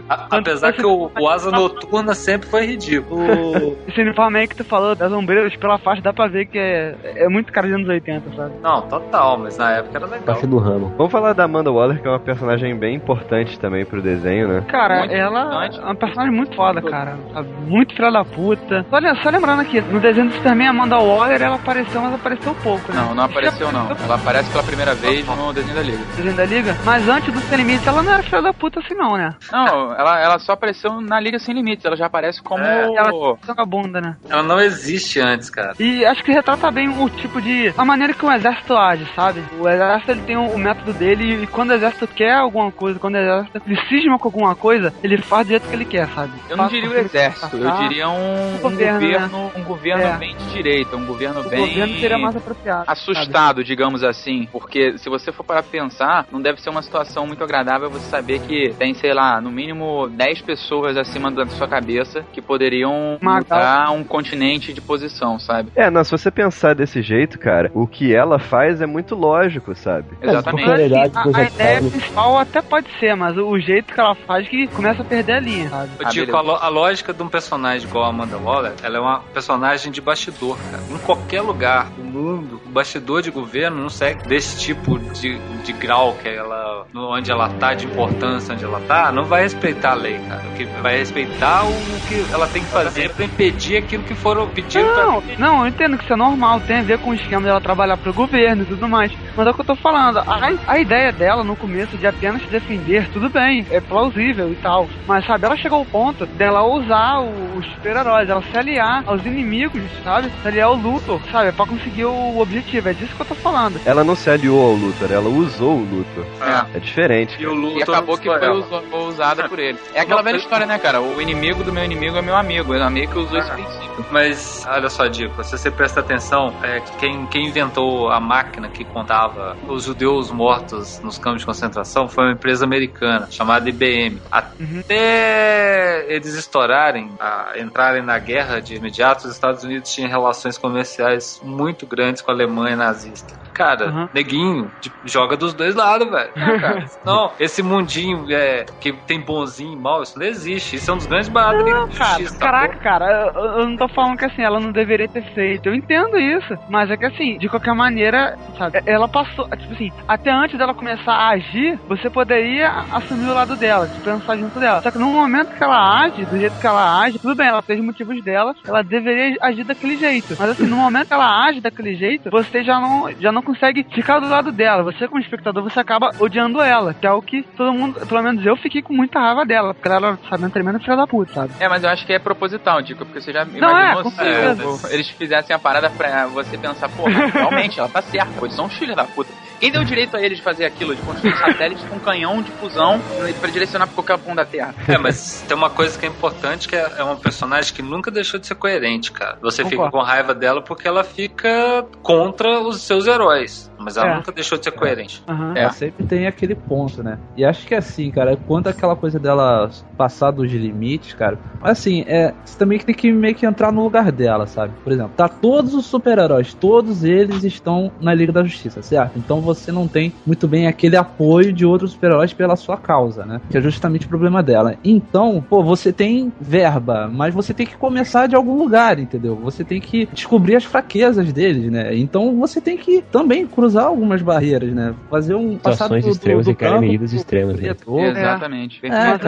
A- Apesar que o, o Asa Noturna sempre foi ridículo. *laughs* uniforme aí que tu falou das ombreiras pela faixa, dá pra ver que é, é muito cara dos anos 80, sabe? Não, total, mas na época era legal. Faixa do ramo. Vamos falar da Amanda Waller, que é uma personagem bem importante também pro desenho, né? Cara, Muito ela importante. é uma personagem muito foda, cara. Sabe? Muito filha da puta. Só, le- só lembrando aqui, no desenho do Superman, a Amanda Waller, ela apareceu, mas apareceu pouco, né? Não, não apareceu não. Ela aparece pela primeira vez no desenho da Liga. Desenho da Liga. Mas antes do Sem Limites, ela não era filha da puta assim, não, né? Não, ela, ela só apareceu na Liga Sem Limites. Ela já aparece como. É. Ela bunda, né? Ela não existe antes, cara. E acho que retrata bem o tipo de. a maneira que um exército age, sabe? O exército ele tem o, o método dele e quando o exército quer alguma coisa, quando o exército ele cisma com alguma coisa, ele faz do jeito que ele quer, sabe? Eu não Faz diria o exército, eu diria um, um governo, governo, um governo É. bem de direita, um governo O bem governo seria mais apropriado. assustado, digamos assim, porque se você for para pensar, não deve ser uma situação muito agradável você saber que tem, sei lá, no mínimo 10 pessoas acima da sua cabeça que poderiam Matar. Mudar um continente de posição, sabe? É, não, se você pensar desse jeito, cara, o que ela faz é muito lógico, sabe? Exatamente. Mas, Assim, a, a ideia sabe. principal até pode ser, mas o, jeito que ela faz que começa a perder a linha, sabe? Eu Ah, digo, beleza. a, lo- a lógica de um personagem igual a Amanda Waller, ela é uma personagem de bastidor, cara. Em qualquer lugar do mundo, o bastidor de governo não segue desse tipo de, de grau que ela, onde ela tá, de importância onde ela tá, não vai respeitar a lei, cara. O que vai respeitar o que ela tem que fazer pra impedir aquilo que foram pedindo pra Não, não, eu entendo que isso é normal, tem a ver com o esquema dela trabalhar pro governo e tudo mais. Mas é o que eu tô falando, a, a ideia dela no começo de apenas se defender, tudo bem, é plausível e tal. Mas sabe, ela chegou ao ponto dela usar os super-heróis, ela se aliar aos inimigos, sabe? Se aliar ao Luthor, sabe? Pra conseguir o objetivo, é disso que eu tô falando. Ela não se aliou ao Luthor, ela usou o Luthor. É. É diferente. E o Luthor E acabou que foi usada por ele. É aquela velha história, né, cara? O inimigo do meu inimigo é meu amigo. Ela meio que usou esse princípio. Mas, olha só, Dico, se você presta atenção, é, que quem, quem inventou a máquina que contava os judeus mortos nos campos de concentração foi uma empresa americana chamada IBM. Até eles estourarem, a- entrarem na guerra de imediato, os Estados Unidos tinham relações comerciais muito grandes com a Alemanha nazista. cara, neguinho, tipo, joga dos dois lados, velho. Não, *laughs* esse mundinho é, que tem bonzinho e mal, isso não existe. Isso é um dos grandes baratos da Não, cara, Justiça. tá caraca, cara, eu, eu não tô falando que assim, ela não deveria ter feito. Eu entendo isso. Mas é que assim, de qualquer maneira, sabe, ela passou, tipo assim, até antes dela começar a agir, você poderia assumir o lado dela, tipo, pensar junto dela. Só que no momento que ela age, do jeito que ela age, tudo bem, ela fez motivos dela, ela deveria agir daquele jeito. Mas assim, no momento que ela age daquele jeito, você já não, já não consegue ficar do lado dela. Você, como espectador, você acaba odiando ela, que é o que todo mundo, pelo menos eu fiquei com muita raiva dela, porque ela sabe, uma tremenda filha da puta, sabe? É, mas eu acho que é proposital, Dico, porque você já Não, imaginou é, se eles fizessem a parada pra você pensar, pô, realmente, ela tá certa, eles são filhos da puta. Quem deu direito a eles de fazer aquilo, de construir satélites com um canhão de fusão pra direcionar pro qualquer ponto da Terra? É, mas tem uma coisa que é importante, que é é uma personagem que nunca deixou de ser coerente, cara. Você fica Concordo. com raiva dela porque ela fica contra os seus heróis. Mas ela É. nunca deixou de ser coerente. É. Sempre tem aquele ponto, né? E acho que assim, cara, quanto aquela coisa dela passar dos limites, cara. Assim, é. Você também tem que meio que entrar no lugar dela, sabe? Por exemplo, tá todos os super-heróis, todos eles estão na Liga da Justiça, certo? Então você não tem muito bem aquele apoio de outros super-heróis pela sua causa, né? Que é justamente o problema dela. Então, pô, você tem verba, mas você tem que começar de algum lugar, entendeu? Você tem que descobrir as fraquezas deles, né? Então você tem que também cruzar algumas barreiras, né? Fazer um passar Situações do- do- extremas do medidas pro- extremas. Né? pro- Exatamente. É, cara.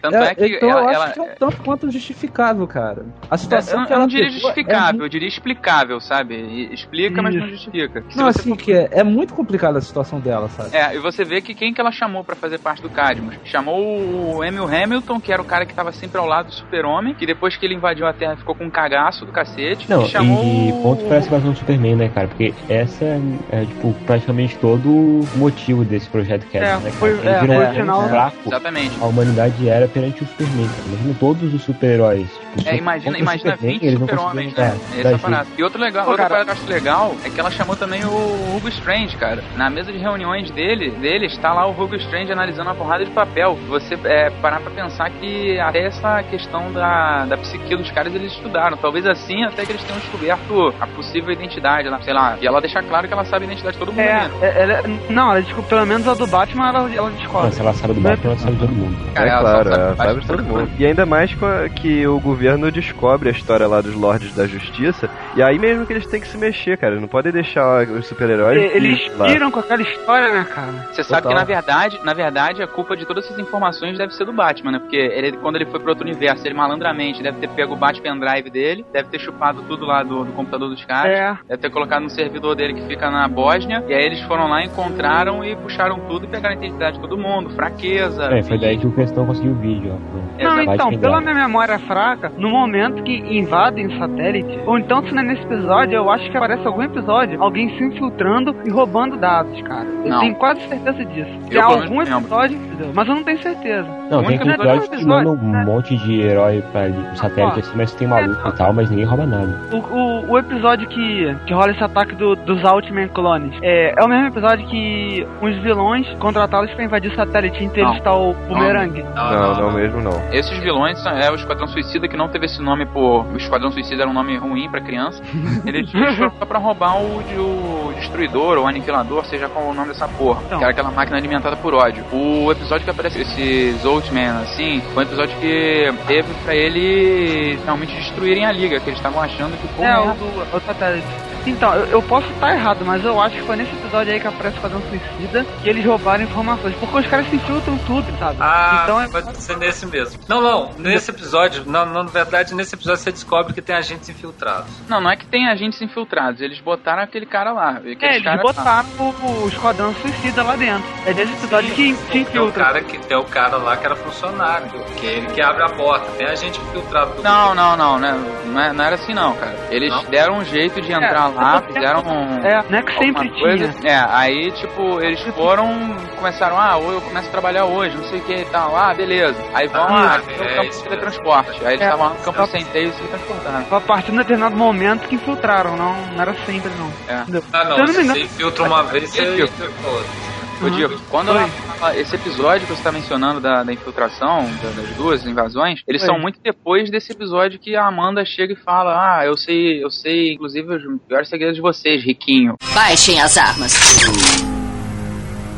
Tanto é, que então ela, eu ela- acho que é um tanto quanto justificável, cara. A eu situação não, que eu ela não diria pegou é justificável, muito- eu diria explicável, sabe? E- Explica, mas não Isso. justifica. Não, você assim, que é, é muito complicada a situação dela, sabe? É, e você vê que quem que ela chamou pra fazer parte do Cadmus? Chamou o Emil Hamilton, que era o cara que tava sempre ao lado do super-homem, que depois que ele invadiu a Terra ficou com um cagaço do cacete. Não, e chamou e ponto pra essa invasão do Superman, né, cara? Porque essa é, é, tipo, praticamente todo o motivo desse projeto Cadmus, É, né, cara? foi- Ele é, virou foi um o final- fraco Exatamente. a humanidade era perante o Superman, cara. Imagina todos os super-heróis. Tipo, É, imagina, imagina Superman, 20 eles não super-homens, né? é, Essa parada. E outro legal, outra cara- parada que eu acho legal é que ela chamou também o Hugo Strange, cara. Na mesa de reuniões dele, dele está lá o Hugo Strange analisando uma porrada de papel. Você é, parar pra pensar que até essa questão da, da psique dos caras eles estudaram. Talvez assim até que eles tenham descoberto a possível identidade, né? sei lá. E ela deixar claro que ela sabe a identidade de todo mundo É, é- ela, não, ela desculpa, pelo menos a do Batman ela, ela descobre. Se ela sabe do Batman, ela sabe de todo mundo. É ela claro, só sabe é, mais sabe de todo mundo. E ainda mais que o governo descobre a história lá dos Lordes da Justiça, e aí mesmo que eles têm que se mexer, cara. Não podem deixar os super-heróis. Eles piram com aquela história, né, cara? Você sabe Total. que na verdade, na verdade, a culpa de todas essas informações deve ser do Batman, né? Porque ele, quando ele foi pro outro universo, ele malandramente deve ter pego o Bat pendrive dele, deve ter chupado tudo lá do, do computador dos caras, É. deve ter colocado no servidor dele que fica na Bósnia, e aí eles foram lá, encontraram e puxaram tudo e pegaram a identidade de todo mundo, fraqueza. É, foi daí que o Questão conseguiu o vídeo, ó. Não, Batman então, Drive. pela minha memória fraca, no momento que invadem o satélite, ou então se não é nesse episódio, eu acho que aparece algum episódio, alguém se infiltrando e roubando dados, cara. Eu Não. tenho quase certeza disso. Tem pelo algum lembro. episódio, mas eu não tenho certeza. Não, tem episódio que episódio, manda um monte de herói pra o satélite Ó, assim, mas tem maluco e tal, mas ninguém rouba nada. O, o, o episódio que, que rola esse ataque do- dos Ultimate Clones é, é o mesmo episódio que uns vilões contratados pra invadir o satélite e entre eles Não. está o Boomerang. Não, não, mesmo não. Esses vilões são- é o Esquadrão Suicida, que não teve esse nome por. O Esquadrão Suicida era um nome ruim pra criança. Eles eles foram só pra roubar o, o Destruidor ou Aniquilador, seja qual o nome dessa porra. Então. Que era aquela máquina alimentada por ódio. O episódio que aparece esses Ultman, assim, foi um episódio que teve pra eles realmente destruírem a liga, que eles estavam achando que porra É, o do o satélite. Então, eu, eu posso estar errado, mas eu acho que foi nesse episódio aí que aparece o Esquadrão Suicida que eles roubaram informações. Porque os caras se infiltram tudo, sabe? Ah, então é. pode ser nesse mesmo. Não, não, nesse episódio, não, não, na verdade, nesse episódio você descobre que tem agentes infiltrados. Não, não é que tem agentes infiltrados, eles botaram aquele cara lá. É, eles botaram o, o Esquadrão Suicida lá dentro. É nesse episódio que se Tem o infiltra. cara que tem o cara lá que era funcionário, que é ele que abre a porta. Tem agente infiltrado do Não, não, não, né? Não, é- não era assim não, cara. Eles Não? deram um jeito de entrar É, lá, fizeram um. É, não é que sempre coisa. tinha. É, aí tipo, eles foram, começaram, ah, eu começo a trabalhar hoje, não sei o que e tal. Ah, beleza. Aí vão, Ah, ah, aqui tem é o campo de teletransporte. Aí eles É, estavam lá no campo só- sem teio e se transportaram. Foi a partir de um determinado momento que infiltraram, não, não era sempre não. É. Ah, não, se infiltra uma vez, você infiltra outra. Ô, Diego, quando ela esse episódio que você tá mencionando da, da infiltração, da- das duas invasões, eles Oi. são muito depois desse episódio que a Amanda chega e fala: Ah, eu sei, eu sei, inclusive, os piores segredos de vocês, riquinho. Baixem as armas.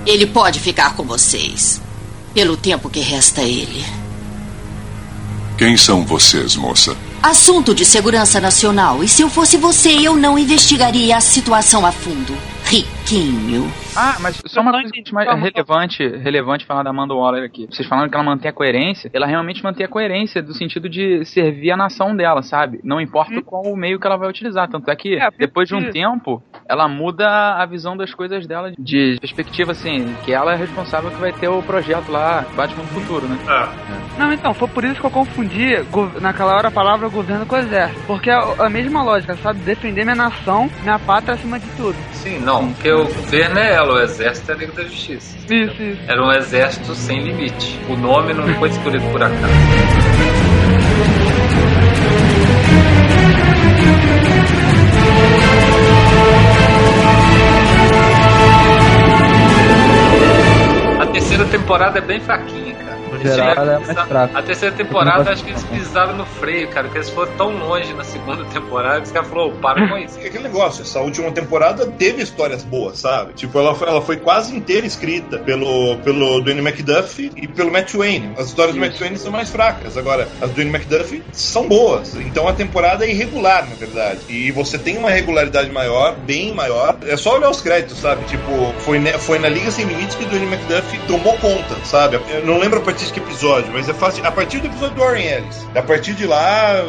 Ele pode ficar com vocês. Pelo tempo que resta a ele. Quem são vocês, moça? Assunto de segurança nacional. E se eu fosse você, eu não investigaria a situação a fundo. Riquinho. Ah, mas só uma coisa que mais relevante, relevante falar da Amanda Waller aqui. Vocês falaram que ela mantém a coerência, ela realmente mantém a coerência do sentido de servir a nação dela, sabe? Não importa qual o meio que ela vai utilizar. Tanto é que, depois de um tempo, ela muda a visão das coisas dela de perspectiva, assim, que ela é responsável que vai ter o projeto lá, Batman do Futuro, né? Não, então, foi por isso que eu confundi naquela hora a palavra governo com exército. Porque é a mesma lógica, sabe? Defender minha nação, minha pátria acima de tudo. Sim, não, porque o governo é ela, o exército é a Liga da Justiça. Isso, isso. Era um exército sem limite. O nome não foi escolhido por acaso. A terceira temporada é bem fraquinha, geral, ela é que mais fraca. A terceira temporada, acho que eles pisaram no freio, cara, porque eles foram tão longe na segunda *laughs* temporada que os caras falaram, "Ô, para com isso. É aquele negócio, essa última temporada teve histórias boas, sabe? Tipo, ela foi, ela foi quase inteira escrita pelo, pelo Dwayne McDuffie e pelo Matt Wayne. As histórias do Matt Wayne são mais fracas. Agora, as do Dwayne McDuffie são boas. Então a temporada é irregular, na verdade. E você tem uma regularidade maior, bem maior. É só olhar os créditos, sabe? Tipo, foi, ne- foi na Liga Sem Limites que o Dwayne McDuffie tomou conta, sabe? Eu não lembro a partir de que episódio, mas é fácil. A partir do episódio do Warren Ellis. A partir de lá.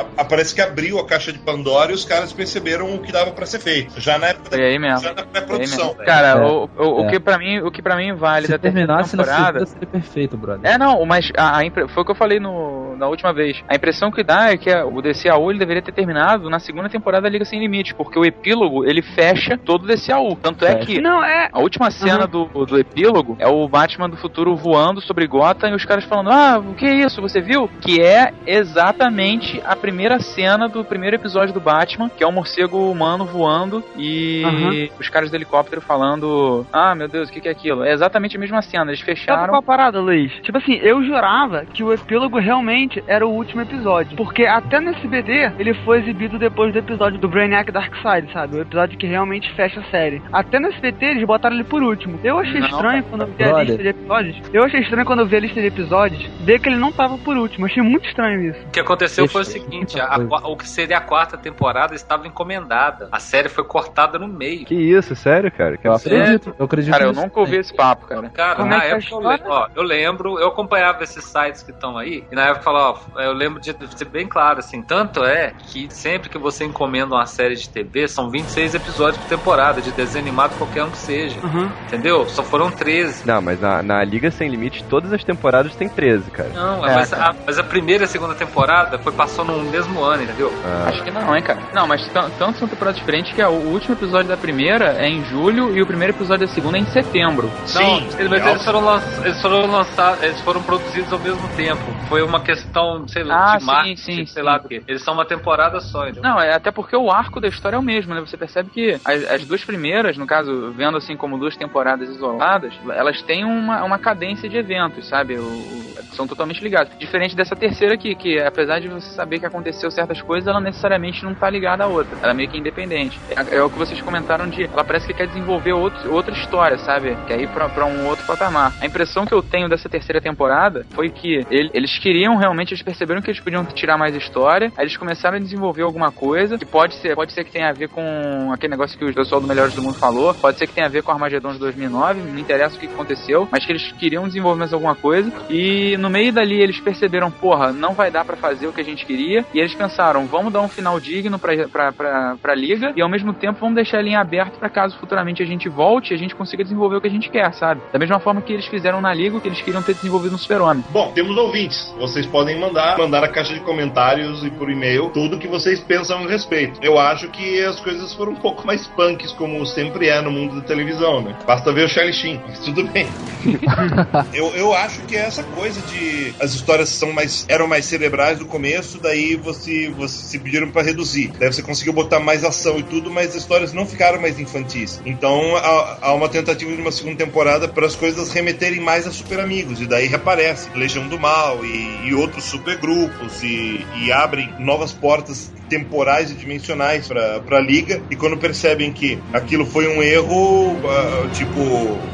A- a- Parece que abriu a caixa de Pandora e os caras perceberam o que dava pra ser feito. Já na época da, aí mesmo. já na pré-produção. mesmo. Cara, É, o, o, o é. que pra mim, o que para mim vale Se da terceira terminasse na temporada seria perfeito, brother. É, não, mas a, a impre- foi o que eu falei no, na última vez. A impressão que dá é que a- o DCAU ele deveria ter terminado na segunda temporada da Liga Sem Limites, porque o epílogo ele fecha todo o DCAU. Tanto é Fecha. que Não, é. a última cena do, do epílogo é o Batman do futuro voando sobre Gotham e os caras falando: Ah, o que é isso? Você viu? Que é exatamente a primeira cena do primeiro episódio do Batman, que é um morcego humano voando e Aham. os caras do helicóptero falando: Ah, meu Deus, o que que é aquilo? É exatamente a mesma cena. Eles Sabe fecharam. qual a parada, Luiz? Tipo assim, eu jurava que o epílogo realmente era o último episódio. Porque até no SBT ele foi exibido depois do episódio do Brainiac Darkseid, sabe? O episódio que realmente fecha a série. Até no SBT eles botaram ele por último. Eu achei Não, estranho quando eu vi a brother. lista de episódios. Eu achei estranho quando eu vi a lista de episódios ver que ele não tava por último. Achei muito estranho isso. O que aconteceu foi o Deixa- seguinte: a- o que seria a quarta temporada estava encomendada. A série foi cortada no meio. Que isso, sério, cara? Que Eu acredito, eu acredito Cara, eu nunca ouvi esse papo, cara. Cara, Como na é a época, eu, le- ó, eu lembro, eu acompanhava esses sites que estão aí, e na época falava, ó, eu lembro de ser bem claro, assim, tanto é que sempre que você encomenda uma série de TV, são 26 episódios por temporada, de desenho animado, qualquer um que seja, Uhum. entendeu? Só foram 13. Não, mas na, na Liga Sem Limites, todas as temporadas tem 13, cara. Não, É, mas, cara. a, mas a primeira e a segunda temporada foi passou no mesmo ano, entendeu? Ah, Acho que não, hein, cara. Não, mas tan- tanto são temporadas diferentes que é, o último episódio da primeira é em julho e o primeiro episódio da segunda é em setembro. Não, eles, mas eles foram, lanç- eles foram lançados, eles foram produzidos ao mesmo tempo. Foi uma questão, sei lá, Ah, de sim, marketing, sim, sei sim. lá o quê. Eles são uma temporada só, entendeu? Não, é até porque o arco da história é o mesmo, né? Você percebe que as, as duas primeiras, no caso, vendo assim como duas temporadas isoladas, elas têm uma, uma cadência de eventos, sabe? O- o- são totalmente ligados. Diferente dessa terceira aqui, que apesar de você saber que aconteceu certas coisas, ela necessariamente não tá ligada à outra. Ela é meio que independente. É, é o que vocês comentaram de. Ela parece que quer desenvolver outro, outra história, sabe? Quer ir pra, um outro patamar. A impressão que eu tenho dessa terceira temporada foi que ele- eles queriam realmente, eles perceberam que eles podiam tirar mais história, aí eles começaram a desenvolver alguma coisa que pode ser, pode ser que tenha a ver com aquele negócio que o pessoal do Melhores do Mundo falou, pode ser que tenha a ver com Armagedon de 2009, não interessa o que aconteceu, mas que eles queriam desenvolver mais alguma coisa e no meio dali eles perceberam, porra, não vai dar pra fazer o que a gente queria e eles pensaram, vamos dar um final digno pra, pra, pra, pra liga e ao mesmo tempo vamos deixar a linha aberta pra caso futuramente a gente volte e a gente consiga desenvolver o que a gente quer, sabe? Da mesma forma que eles fizeram na liga o que eles queriam ter desenvolvido no Super-Homem. Bom, temos ouvintes. Vocês podem mandar, mandar a caixa de comentários e por e-mail tudo o que vocês pensam a respeito. Eu acho que as coisas foram um pouco mais punks, como sempre é no mundo da televisão, né? Basta ver o Charlie Sheen, *laughs* mas tudo bem. *laughs* eu, eu acho que é essa coisa de as histórias são mais eram mais cerebrais no começo, daí você, você se pediram para reduzir. Daí você conseguiu botar mais ação e tudo, mas as histórias não ficaram mais infantis. Então há, há uma tentativa de uma segunda temporada para as coisas remeterem mais a Super Amigos. E daí reaparece Legião do Mal e, e outros supergrupos e, e abrem novas portas temporais e dimensionais para a liga e quando percebem que aquilo foi um erro, uh, tipo,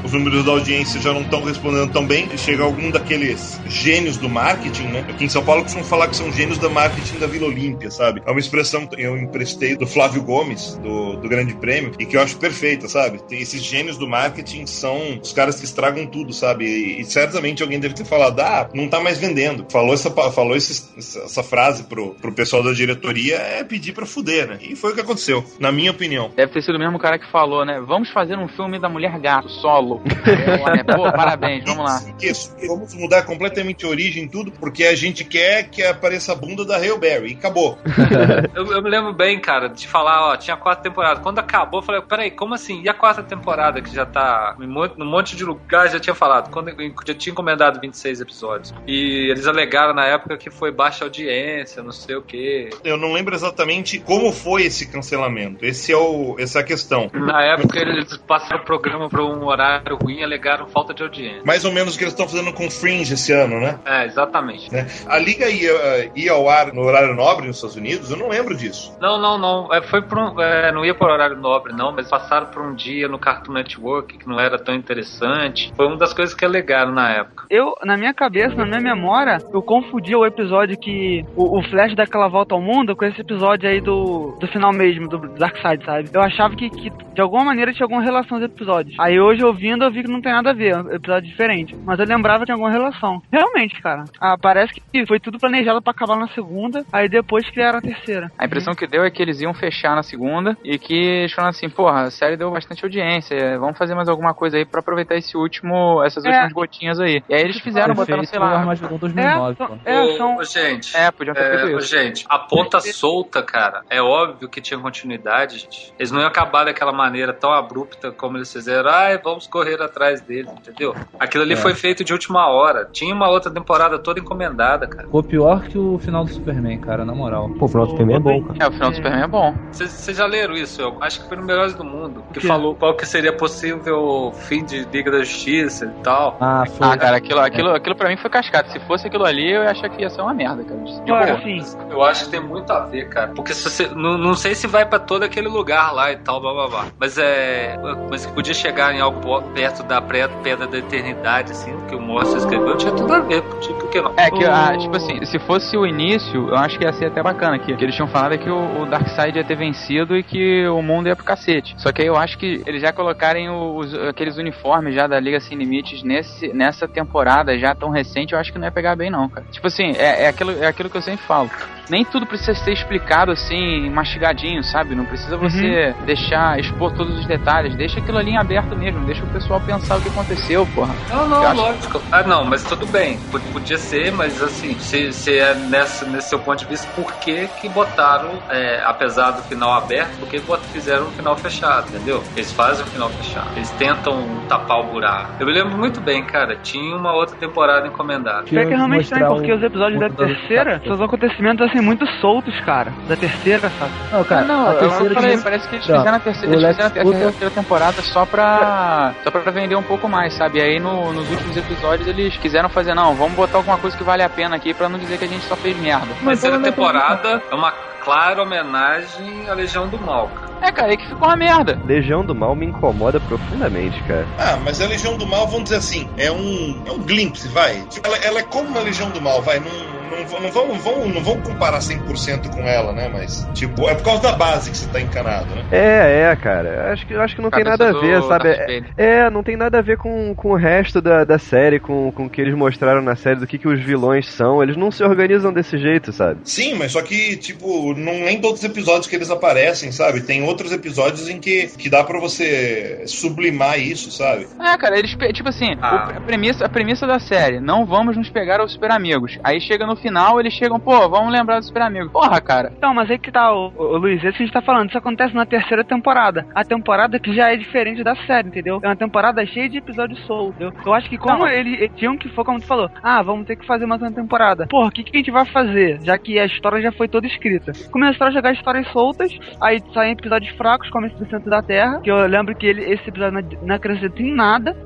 os números da audiência já não estão respondendo tão bem, chega algum daqueles gênios do marketing, né? Aqui em São Paulo costumam falar que são gênios do marketing da Vila Olímpia, sabe? É uma expressão que eu emprestei do Flávio Gomes, do, do Grande Prêmio, e que eu acho perfeita, sabe? Tem esses gênios do marketing são os caras que estragam tudo, sabe? E, e certamente alguém deve ter falado, ah, não tá mais vendendo. Falou essa, falou esse, essa frase pro, pro pessoal da diretoria, é pedir pra fuder, né? E foi o que aconteceu, na minha opinião. Deve ter sido o mesmo cara que falou, né? Vamos fazer um filme da Mulher Gato, solo. é? Pô, parabéns, vamos lá. Isso, vamos mudar completamente a origem tudo, porque a gente quer que apareça a bunda da Hail Berry. E acabou. *laughs* eu, eu, me lembro bem, cara, de falar, ó, tinha quatro temporadas. Quando acabou, eu falei, peraí, como assim? E a quarta temporada que já tá num monte de lugar, já tinha falado. Quando já tinha encomendado 26 episódios. E eles alegaram na época que foi baixa audiência, não sei o quê. Eu não lembro exatamente como foi esse cancelamento. Esse é o, essa é a questão. Na época eles passaram o programa para um horário ruim e alegaram falta de audiência. Mais ou menos o que eles estão fazendo com Fringe esse ano, né? É, exatamente. Né? A liga ia, ia ao ar no horário nobre nos Estados Unidos? Eu não lembro disso. Não, não, não. É, foi por um, é, não ia para o horário nobre, não, mas passaram por um dia no Cartoon Network que não era tão interessante. Foi uma das coisas que alegaram na época. Eu, na minha cabeça, na minha memória, eu confundi o episódio que o, o Flash dá aquela volta ao mundo com esse episódio aí do, do final mesmo, do Darkseid, sabe? Eu achava que, que de alguma maneira tinha alguma relação os episódios. Aí hoje, ouvindo, eu vi que não tem nada a ver, é um episódio diferente. Mas eu lembrava que tinha alguma relação. Realmente, cara. Ah, parece que foi tudo planejado para acabar na segunda, aí depois criaram a terceira. A impressão que deu é que eles iam fechar na segunda e que eles falaram assim, porra, a série deu bastante audiência, vamos fazer mais alguma coisa aí para aproveitar esse último, essas é. últimas gotinhas aí. E aí eles fizeram, botaram, sei lá... Armagedon 2009, é, é, são... Ô, gente, é, podiam ter é, feito isso. Gente, a ponta solta, cara, é óbvio que tinha continuidade, gente. Eles não iam acabar daquela maneira tão abrupta como eles fizeram. Ai, vamos correr atrás deles, entendeu? Aquilo ali é. foi feito de última hora. Tinha uma outra temporada toda encomendada, cara. Ficou pior que o final do Superman, cara, na moral. Pô, o final do Superman é bom, cara. É, o final do Superman é bom. Vocês já leram isso? Eu acho que foi no Melhores do Mundo. Que, que falou qual que seria possível fim de Liga da Justiça e tal. Ah, foi. Ah, cara, aquilo, aquilo, aquilo pra mim foi cascata. Se fosse aquilo ali, eu ia achar que ia ser uma merda, cara. Claro, sim. Eu acho que tem muito a ver, cara. Porque se você, não, não sei se vai para todo aquele lugar lá e tal, blá blá blá. Mas é. Mas que podia chegar em algo perto da pedra da eternidade, assim, que o Morse escreveu, tinha tudo a ver. Tipo, que não? É que, ah, tipo assim, se fosse o início, eu acho que ia ser até bacana aqui. Que eles tinham falado é que o, o Darkseid ia ter vencido e que o mundo ia pro cacete. Só que aí eu acho que eles já colocarem os, aqueles uniformes já da Liga Sem Limites nesse, nessa temporada já tão recente, eu acho que não ia pegar bem, não, cara. Tipo assim, é, é, aquilo, é aquilo que eu sempre falo. Nem tudo precisa ser explicado assim, mastigadinho, sabe? Não precisa você uhum. deixar, expor todos os detalhes. Deixa aquilo ali em aberto mesmo. Deixa o pessoal pensar o que aconteceu, porra. Não, não, lógico. Ah, não, mas tudo bem. Podia ser, mas assim, se, se é nessa, nesse seu ponto de vista, por que que botaram, é, apesar do final aberto, por que fizeram um final fechado, entendeu? Eles fazem um final fechado. Eles tentam tapar o buraco. Eu me lembro muito bem, cara. Tinha uma outra temporada encomendada. É que realmente estranho, porque os episódios da terceira são acontecimentos assim muito soltos, cara. Da terceira, sabe? Não, cara, não, a terceira eu falei, parece que eles não, fizeram a terceira, eles fizeram a terceira temporada só pra, só pra vender um pouco mais, sabe? E aí no, nos últimos episódios eles quiseram fazer, não, vamos botar alguma coisa que vale a pena aqui pra não dizer que a gente só fez merda. Mas a terceira temporada é uma clara homenagem à Legião do Mal, cara. É, cara, aí que ficou uma merda. Legião do Mal me incomoda profundamente, cara. Ah, mas a Legião do Mal, vamos dizer assim, é um, é um glimpse, vai. Ela, ela é como uma Legião do Mal, vai. Não, não, não, vão, vão, não vão comparar 100% com ela, né? Mas, tipo, é por causa da base que você tá encanado, né? É, é, cara. Acho que, acho que não tem nada a ver, sabe? É, é, não tem nada a ver com, com o resto da, da série, com, com o que eles mostraram na série, do que, que os vilões são. Eles não se organizam desse jeito, sabe? Sim, mas só que, tipo, não nem todos os episódios que eles aparecem, sabe? Tem outros episódios em que, que dá para você sublimar isso, sabe? É, cara, eles, tipo assim, ah. a, premissa, a premissa da série, não vamos nos pegar aos super amigos. Aí chega no final eles chegam, pô, vamos lembrar dos super amigos. Porra, cara. Então, mas aí que tá, o, o, Luiz, isso que a gente tá falando, isso acontece na terceira temporada. A temporada que já é diferente da série, entendeu? É uma temporada cheia de episódios soltos, entendeu? Eu acho que como eles ele tinham que for, como tu falou, ah, vamos ter que fazer mais uma temporada. Porra, o que, que a gente vai fazer? Já que a história já foi toda escrita. Começaram a jogar histórias soltas, aí saem episódios fracos, como esse do Centro da Terra, que eu lembro que ele, esse episódio não, não acrescenta em nada.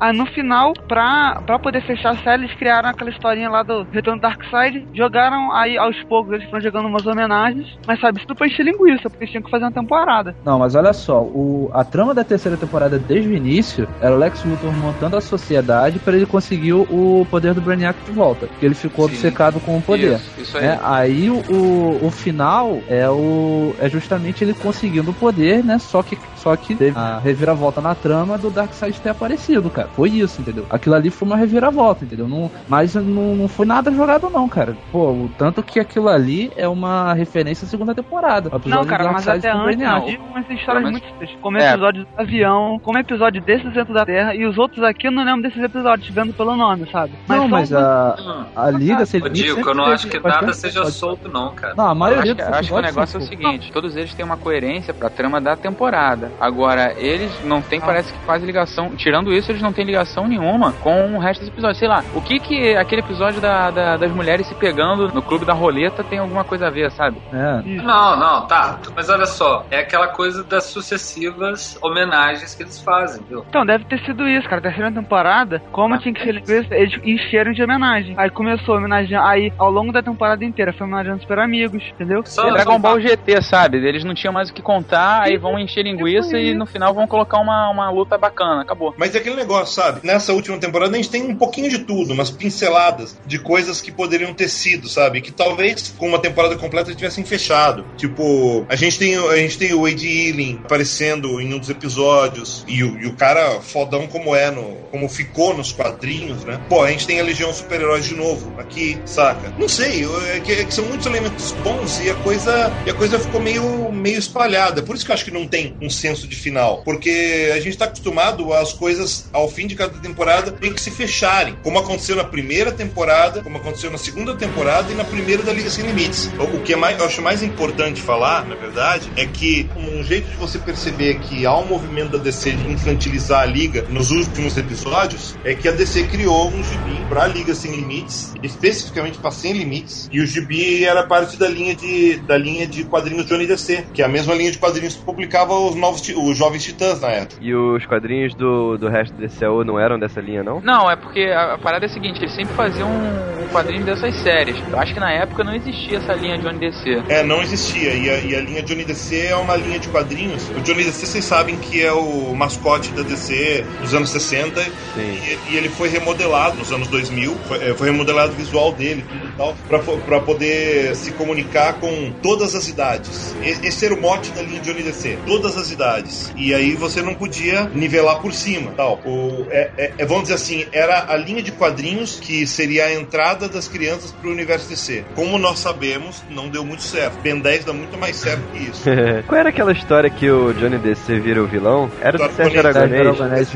Aí no final, pra, pra poder fechar a série, eles criaram aquela historinha lá do Retorno Darkseid, jogaram aí aos poucos, eles foram jogando umas homenagens, mas sabe, isso pra encher linguiça, porque eles tinham que fazer uma temporada. Não, mas olha só, o, a trama da terceira temporada desde o início era o Lex Luthor montando a sociedade para ele conseguir o poder do Brainiac de volta, porque ele ficou Sim. obcecado com o poder. Isso, isso aí. Né? aí o, o, o, final é o é justamente ele conseguindo o poder, né? Só que só que teve a reviravolta na trama do Darkseid ter aparecido, cara. Foi isso, entendeu? Aquilo ali foi uma reviravolta, entendeu? Não, mas não, não foi nada jogado, não, cara. Pô, o tanto que aquilo ali é uma referência à segunda temporada. Não, cara, mas até antes, não. Umas histórias muito como é. episódio do avião, como episódio desse Centro da Terra, e os outros aqui eu não lembro desses episódios, vendo pelo nome, sabe? Mas não, mas a, a Liga... Você Dico, eu não acho que nada seja solto, não, cara. Não, a maioria eu acho, acho que o negócio é o seguinte, todos eles têm uma coerência pra trama da temporada. Agora, eles não têm, ah. parece que quase ligação. Tirando isso, eles não têm ligação nenhuma com o resto dos episódios. Sei lá, o que que aquele episódio da, da, das mulheres se pegando no clube da roleta tem alguma coisa a ver, sabe? É. Não, não, tá. Mas olha só, é aquela coisa das sucessivas homenagens que eles fazem, viu? Então, deve ter sido isso, cara. Terceira temporada, como ah, tinha que ser linguiça, eles encheram de homenagem. Aí começou a homenagear. Aí, ao longo da temporada inteira, foi homenageando super amigos, entendeu? Só, Dragon Ball GT, sabe? Eles não tinham mais o que contar, aí vão encher linguiça e no final vão colocar uma, uma luta bacana. Acabou. Mas é aquele negócio, sabe? Nessa última temporada a gente tem um pouquinho de tudo, umas pinceladas de coisas que poderiam ter sido, sabe? Que talvez com uma temporada completa tivessem fechado. Tipo, a gente tem, a gente tem o Wade Ealing aparecendo em um dos episódios e o, e o cara fodão como é, no, como ficou nos quadrinhos, né? Pô, a gente tem a Legião Super-Heróis de novo aqui, saca? Não sei, é que, é que, são muitos elementos bons e a coisa, e a coisa ficou meio, meio espalhada. Por isso que eu acho que não tem um senso de final. Porque a gente tá acostumado às coisas, ao fim de cada temporada, tem que se fecharem. Como aconteceu na primeira temporada, como aconteceu na segunda temporada e na primeira da Liga Sem Limites. O que é mais, eu acho mais importante falar, na verdade, é que um jeito de você perceber que há um movimento da DC de infantilizar a Liga nos últimos episódios é que a DC criou um gibi pra Liga Sem Limites, especificamente para Sem Limites, e o gibi era parte da linha de, da linha de quadrinhos Johnny DC, que é a mesma linha de quadrinhos que publicava os novos os Jovens Titãs na época. E os quadrinhos do, do resto do DCU não eram dessa linha, não? Não, é porque a, a parada é a seguinte, eles sempre faziam um, um quadrinho dessas séries. Eu acho que na época não existia essa linha Johnny DC. É, não existia. E a, e a linha Johnny DC é uma linha de quadrinhos. O Johnny DC, vocês sabem que é o mascote da DC dos anos 60. Sim. E, e ele foi remodelado nos anos 2000. Foi, é, foi remodelado o visual dele, tudo e tal, pra, pra poder se comunicar com todas as idades. Esse era o mote da linha Johnny DC. Todas as idades. E aí você não podia nivelar por cima, tal. O, é, é, é vamos dizer assim, era a linha de quadrinhos que seria a entrada das crianças pro universo DC. Como nós sabemos, não deu muito certo. Ben 10 dá muito mais certo que isso. *laughs* Qual era aquela história que o Johnny DC vira o vilão? Era do Sérgio Aragonés.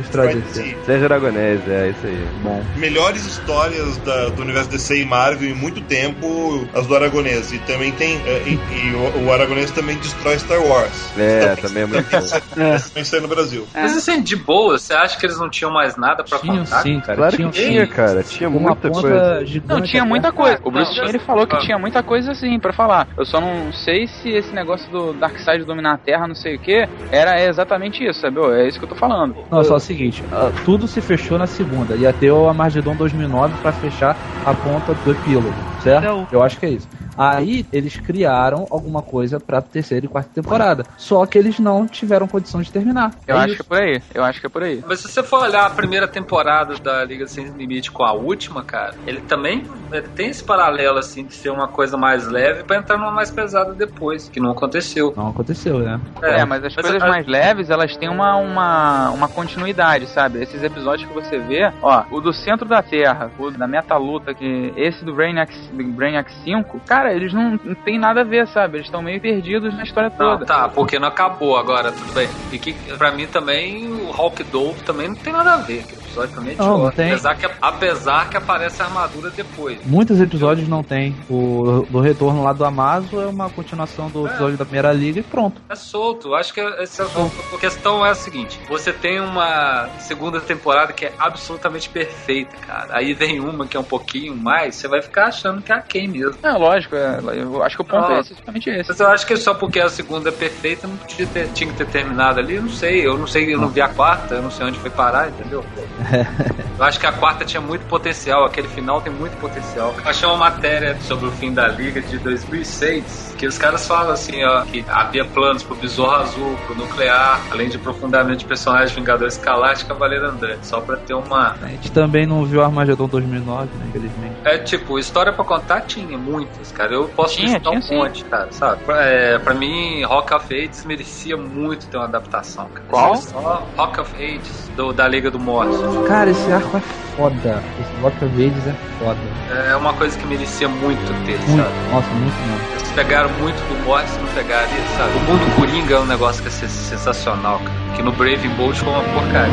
Sérgio Aragonés, é isso aí. Bom. Melhores histórias da, do universo DC e Marvel em muito tempo, as do Aragonés. E também tem. É, e, e o, o Aragonés também destrói Star Wars. É, também, também é muito bom. *laughs* É. Também saiu no Brasil. É. Mas assim, de boa, você acha que eles não tinham mais nada pra tinham, contar? Sim, cara. Claro tinha, que tinha, cara. Tinha muita coisa. Não, tinha muita coisa. O Bruce Timm, ele falou que tinha muita coisa assim pra falar. Eu só não sei se esse negócio do Darkseid dominar a Terra, não sei o que, era exatamente isso, sabe? É isso que eu tô falando. Não, só o seguinte, ah, tudo se fechou na segunda. Ia ter o Amargedon 2009 pra fechar a ponta do epílogo, certo? Eu acho que é isso. Aí eles criaram alguma coisa pra terceira e quarta temporada. Só que eles não tiveram condição de terminar. Eu é acho isso. que é por aí. Eu acho que é por aí. Mas se você for olhar a primeira temporada da Liga Sem Limite com a última, cara, ele também ele tem esse paralelo, assim, de ser uma coisa mais leve pra entrar numa mais pesada depois, que não aconteceu. Não aconteceu, né? É, é mas as mas coisas a... mais leves, elas têm uma, uma, uma continuidade, sabe? Esses episódios que você vê, ó, o do centro da Terra, o da meta-luta, que esse do Brainiac, do Brainiac 5, cara, eles não, não tem nada a ver, sabe? Eles estão meio perdidos na história toda. Não, tá, porque não acabou agora, tudo bem. E que, pra mim também, o Hulk Dove também não tem nada a ver. Episódio também é não, não tem. Apesar que apesar que aparece a armadura depois. Muitos episódios não tem. O do retorno lá do Amazo é uma continuação do episódio da primeira liga e pronto. É solto. Acho que essa, a questão é a seguinte: você tem uma segunda temporada que é absolutamente perfeita, cara. Aí vem uma que é um pouquinho mais, você vai ficar achando que é a quem mesmo. É, lógico, é, eu acho que o ponto é exatamente esse. Mas eu acho que só porque a segunda é perfeita não podia ter, tinha que ter terminado ali, eu não sei. Eu não sei, eu não vi a quarta, eu não sei onde foi parar, entendeu? *laughs* *laughs* eu acho que a quarta tinha muito potencial, aquele final tem muito potencial. Eu achei uma matéria sobre o fim da Liga de 2006, que os caras falam assim, ó, que havia planos pro Besouro Azul, pro Nuclear, além de profundamente personagens Vingador Escalate e Cavaleiro Andante, só pra ter uma... A gente também não viu Armagedon 2009, né, infelizmente. É, tipo, história pra contar tinha muitas, cara. Eu posso tinha, listar tinha, um monte, cara, sabe? É, pra mim, Rock of Ages merecia muito ter uma adaptação, cara. Qual? Só Rock of Ages, do, da Liga do Morte. Cara, esse arco é foda. Esse Rock of Ages é foda. É uma coisa que merecia muito ter, muito, sabe? Nossa, muito mesmo. Eles pegaram muito do Morte, não pegaram ali, sabe? O mundo Coringa é um negócio que é sensacional, cara. Que no Brave Bolt foi uma porcaria.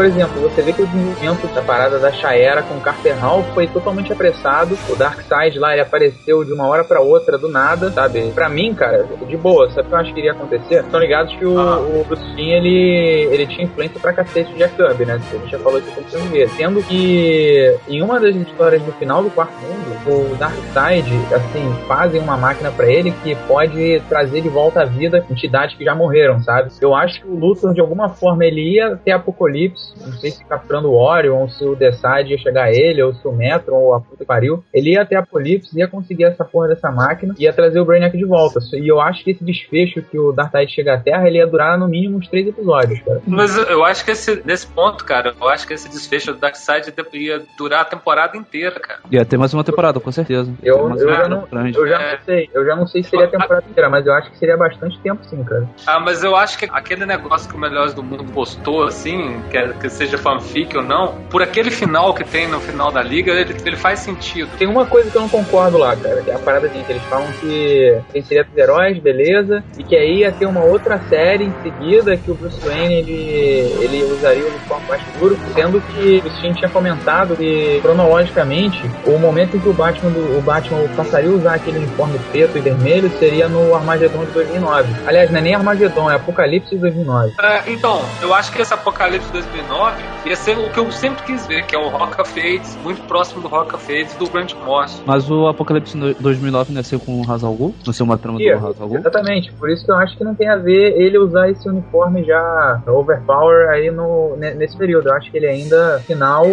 Por exemplo, você vê que o desenvolvimento da parada da Shaera com o Carter Hall foi totalmente apressado. O Darkseid lá, ele apareceu de uma hora para outra, do nada, sabe? Pra mim, cara, de boa, sabe o que eu acho que iria acontecer? Estão ligados que o, ah. o Bruce Timm, ele, ele tinha influência pra cacete de Jack Kirby, né? A gente já falou isso com ver. Sendo que em uma das histórias do final do quarto mundo, o Darkseid, assim, fazem uma máquina para ele que pode trazer de volta à vida entidades que já morreram, sabe? Eu acho que o Luthor, de alguma forma, ele ia ter Apocalipse, não sei se capturando o Orion, ou se o Decide ia chegar a ele, ou se o Metron, ou a puta que pariu, ele ia ter Apocalipse, ia conseguir essa porra dessa máquina, ia trazer o Brainiac de volta. E eu acho que esse desfecho que o Darkseid chega à Terra, ele ia durar no mínimo uns três episódios, cara. Mas eu acho que esse, nesse ponto, cara, eu acho que esse desfecho do Darkseid ia durar a temporada inteira, cara. Ia ter mais uma temporada, com certeza. Eu, eu, já, não, eu já é. não sei, eu já não sei se seria a temporada inteira, mas eu acho que seria bastante tempo sim, cara. Ah, mas eu acho que aquele negócio que o Melhores do Mundo postou, assim, que, que seja fanfic ou não, por aquele final que tem no final da liga, ele, ele faz sentido. Tem uma coisa que eu não concordo lá, cara, que é a parada assim, que eles falam que tem seria dos heróis, beleza, e que aí ia ter uma outra série em seguida que o Bruce Wayne ele, ele usaria o uniforme mais duro, sendo que o Steam tinha comentado que cronologicamente o momento em que o Batman, do, o Batman passaria a usar aquele uniforme preto e vermelho seria no Armagedon de 2009. Aliás, não é nem Armagedon, é Apocalipse de 2009. É, então, eu acho que esse Apocalipse de 2009 ia ser o que eu sempre quis ver, que é o Rock of Ages, muito próximo do Rock of Ages do Grant Morrison. Mas o Apocalipse 2009 nasceu com o Hazal Ghul? Nasceu uma trama yeah, do Hazal Ghul? Exatamente, por isso que eu acho que não tem a ver ele usar esse uniforme já overpower aí no, nesse período. Eu acho que ele ainda final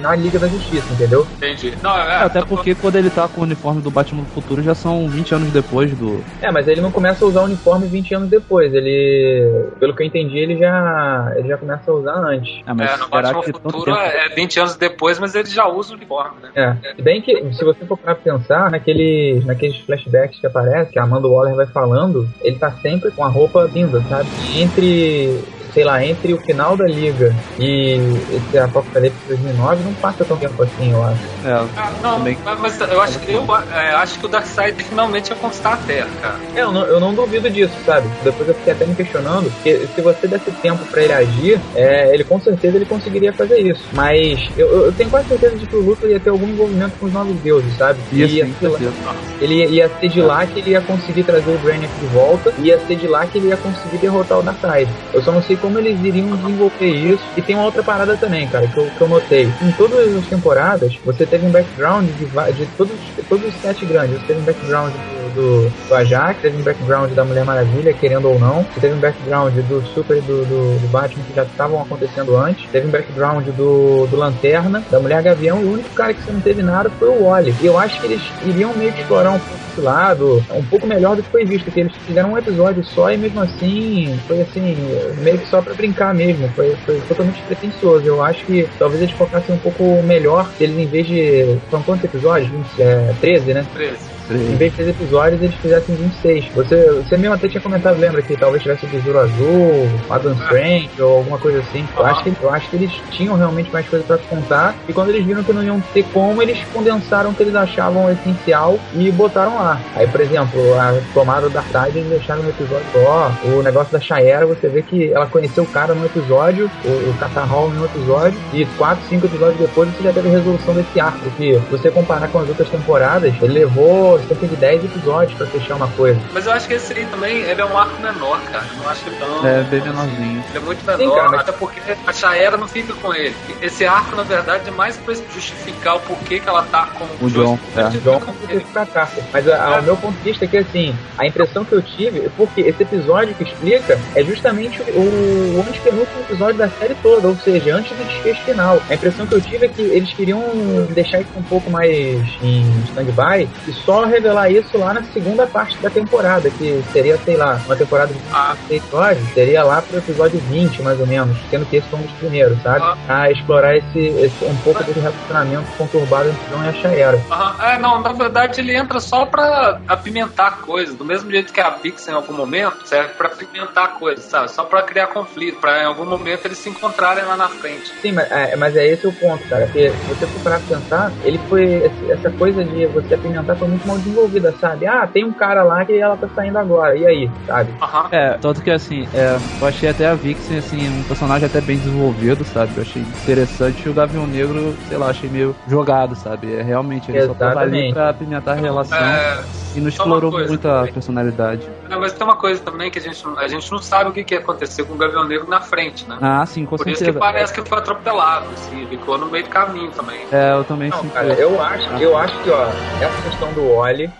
na Liga da Justiça, entendeu? Entendi. Não, é, é, até porque quando ele tá com o uniforme do Batman do futuro já são 20 anos depois do. É, mas ele não começa a usar o uniforme 20 anos depois. Ele, pelo que eu entendi, ele já, ele já começa a usar antes. É, mas é, no Batman Futuro é 20 anos depois, mas ele já usa o uniforme, né? É. Se bem que, se você for pra pensar, naqueles, naqueles flashbacks que aparece, que a Amanda Waller vai falando, ele tá sempre com a roupa linda, sabe? E entre sei lá, entre o final da liga e esse Apocalipse 2009 não passa tão tempo assim, eu acho. É, ah, não, também... mas eu acho que eu é, acho que o Darkseid finalmente ia conquistar a Terra, cara. É, eu não, eu não duvido disso, sabe? Depois eu fiquei até me questionando, porque se você desse tempo para ele agir, é, ele com certeza ele conseguiria fazer isso. Mas eu, eu tenho quase certeza de que o Luthor ia ter algum envolvimento com os novos deuses, sabe? Ia, ia sim, lá, ele ia, ia ser de lá que ele ia conseguir trazer o Brainiac de volta, e ia ser de lá que ele ia conseguir derrotar o Darkseid. Eu só não sei como eles iriam desenvolver isso. E tem uma outra parada também, cara, que eu, que eu notei. Em todas as temporadas, você teve um background de, de todos, todos os sete grandes. Você teve um background do, do, do Ajax, teve um background da Mulher Maravilha, querendo ou não. Você teve um background do Super do, do, do Batman que já estavam acontecendo antes. Teve um background do, do Lanterna, da Mulher Gavião. E o único cara que você não teve nada foi o Wally. E eu acho que eles iriam meio que explorar um pouco lado, um pouco melhor do que foi visto, que eles fizeram um episódio só e mesmo assim foi assim, meio que só para brincar mesmo, foi, foi totalmente pretensioso. Eu acho que talvez eles focassem um pouco melhor, eles em vez de. São quantos episódios? 20, é, 13, né? 13. Em vez de 13 episódios, eles fizessem 26. Você, você mesmo até tinha comentado, lembra, que talvez tivesse o Besouro Azul, Adam Strange ou alguma coisa assim. Eu, acho que, eu acho que eles tinham realmente mais coisa para contar. E quando eles viram que não iam ter como, eles condensaram o que eles achavam essencial e botaram lá. Aí, por exemplo, a tomada da tarde eles deixaram no episódio só. O negócio da Shaera, você vê que ela conheceu o cara no episódio, o, o Catarral no episódio, e 4, 5 episódios depois você já teve a resolução desse arco. Que, se você comparar com as outras temporadas, ele levou cerca de 10 episódios pra fechar uma coisa. Mas eu acho que esse aí também ele é um arco menor, cara. Eu não acho que tão. É, bem menorzinho. Ele é muito menor, Sim, cara, mas... até porque a Shaera não fica com ele. Esse arco, na verdade, é mais pra justificar o porquê que ela tá com o John. É. O John justificar a carta. Mas a, o meu ponto de vista é que, assim, a impressão que eu tive é porque esse episódio que explica é justamente o, o antepenúltimo episódio da série toda, ou seja, antes do desfecho final. A impressão que eu tive é que eles queriam deixar isso um pouco mais em stand-by e só revelar isso lá na segunda parte da temporada, que seria, sei lá, uma temporada de ah. episódios, seria lá pro episódio 20, mais ou menos, sendo que esse foi um dos primeiros, sabe? Ah. A explorar esse, esse um pouco desse relacionamento conturbado entre John e a Shaera. Uhum. É, não, na verdade ele entra só pra apimentar a coisa, do mesmo jeito que a Pix em algum momento serve pra apimentar a coisa, sabe? Só pra criar conflito, pra em algum momento eles se encontrarem lá na frente. Sim, mas é, mas é esse o ponto, cara, se você for parar pra pensar, ele foi, essa coisa de você apimentar foi muito mal desenvolvida, sabe? Ah, tem um cara lá que ela tá saindo agora, e aí, sabe? Uhum. É, tanto que assim, é, eu achei até a Vixen, assim, um personagem até bem desenvolvido, sabe? Eu achei interessante e o Gavião Negro, sei lá, achei meio jogado, sabe? É, realmente, ele Exatamente. só tava ali pra apimentar a relação é, e não explorou muito a personalidade. Não, mas tem uma coisa também que a gente, a gente não sabe o que, que ia acontecer com o Gavião Negro na frente, né? Ah, sim, com Por certeza. isso que parece que foi atropelado, assim, ficou no meio do caminho também. É, eu também não, cara, eu acho, ah. eu acho que, ó, essa questão do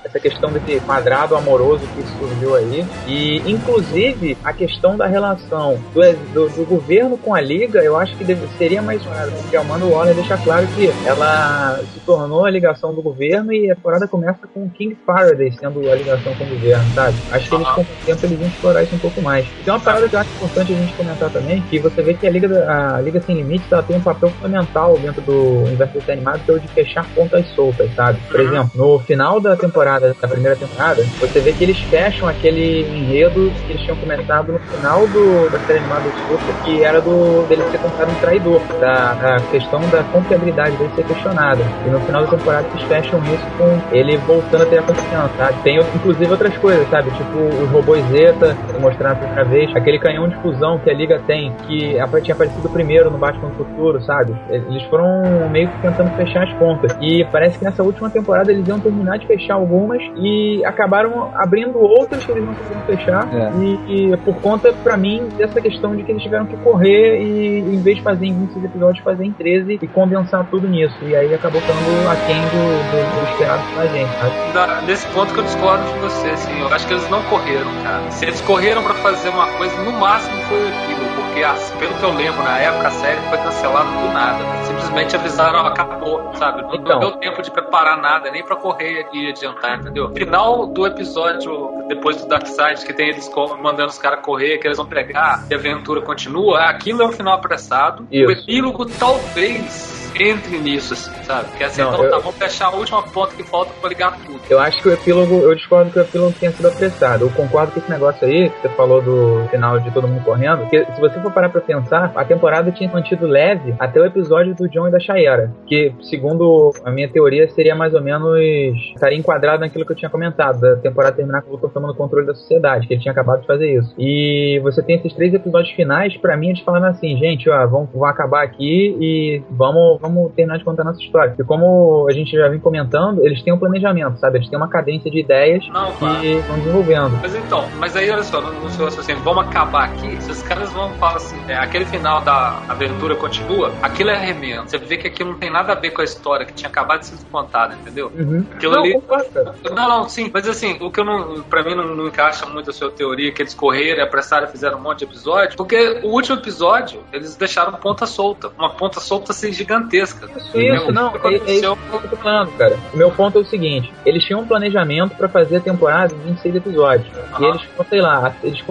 Essa questão desse quadrado amoroso que surgiu aí, e inclusive a questão da relação do, do, do governo com a Liga, eu acho que deve, seria mais claro, porque a Amanda Waller deixa claro que ela se tornou a ligação do governo e a temporada começa com o King Faraday sendo a ligação com o governo, sabe? Acho que eles com o tempo eles vão explorar isso um pouco mais. E tem uma parada que eu acho importante a gente comentar também, que você vê que a Liga, a Liga Sem Limites ela tem um papel fundamental dentro do universo animado, que é o de fechar pontas soltas, sabe? Por exemplo, no final da temporada, da primeira temporada, você vê que eles fecham aquele enredo que eles tinham começado no final do, da série animada do Super, que era do dele ser considerado um traidor, da, da questão da confiabilidade dele ser questionada. E no final da temporada eles fecham isso com ele voltando a ter a confiança? Tem inclusive outras coisas, sabe? Tipo os robôs Zeta, mostrando a primeira vez, aquele canhão de fusão que a Liga tem, que tinha aparecido primeiro no Batman do Futuro, sabe? Eles foram meio que tentando fechar as pontas. E parece que nessa última temporada eles iam terminar de fechar algumas e acabaram abrindo outras que eles não conseguiram fechar. É. E, e, por conta, para mim, dessa questão de que eles tiveram que correr e em vez de fazer em 26 episódios, fazer em 13 e condensar tudo nisso. E aí acabou ficando aquém do, do, do esperado pra gente, sabe? Da, nesse ponto que eu discordo de você, assim, eu acho que eles não correram, cara. Se eles correram para fazer uma coisa, no máximo foi porque pelo que eu lembro, na época a série foi cancelada do nada. Simplesmente avisaram, acabou, sabe? Não, então. deu tempo de preparar nada, nem para correr e adiantar, entendeu? Final do episódio, depois do Dark Side, que tem eles mandando os caras correr, que eles vão pegar e a aventura continua, aquilo é um final apressado. Isso. O epílogo talvez entre nisso, assim, sabe? Porque assim, não, então eu... tá, vamos fechar a última ponta que falta pra ligar tudo. Eu acho que o epílogo, eu discordo que o epílogo tenha sido apressado. Eu concordo com esse negócio aí, que você falou do final de todo mundo correndo, porque se você for parar pra pensar, a temporada tinha mantido leve até o episódio do John e da Shayera, que, segundo a minha teoria, seria mais ou menos, estaria enquadrado naquilo que eu tinha comentado, da temporada terminar com o Luthor tomando controle da sociedade, que ele tinha acabado de fazer isso. E você tem esses três episódios finais, para mim, eles falando assim, gente, ó, vamos, vamos acabar aqui e vamos vamos terminar de contar nossa história. E como a gente já vem comentando, eles têm um planejamento, sabe? Eles têm uma cadência de ideias Não, que estão desenvolvendo. Mas então, mas aí olha só, no, seu assim, vamos acabar aqui. Se os caras vão falar assim, é, aquele final da aventura continua, aquilo é remendo. Você vê que aquilo não tem nada a ver com a história que tinha acabado de ser contada, entendeu? Uhum. Aquilo Não, ali. Não, não, sim, mas assim, o que eu não, pra mim não, não encaixa muito a sua teoria que eles correram, apressaram e fizeram um monte de episódio, porque o último episódio eles deixaram ponta solta, uma ponta solta assim gigantesca. Isso, não, é, é isso que eu tô falando, cara. O meu ponto é o seguinte: eles tinham um planejamento pra fazer a temporada de 26 episódios. E eles, sei lá, eles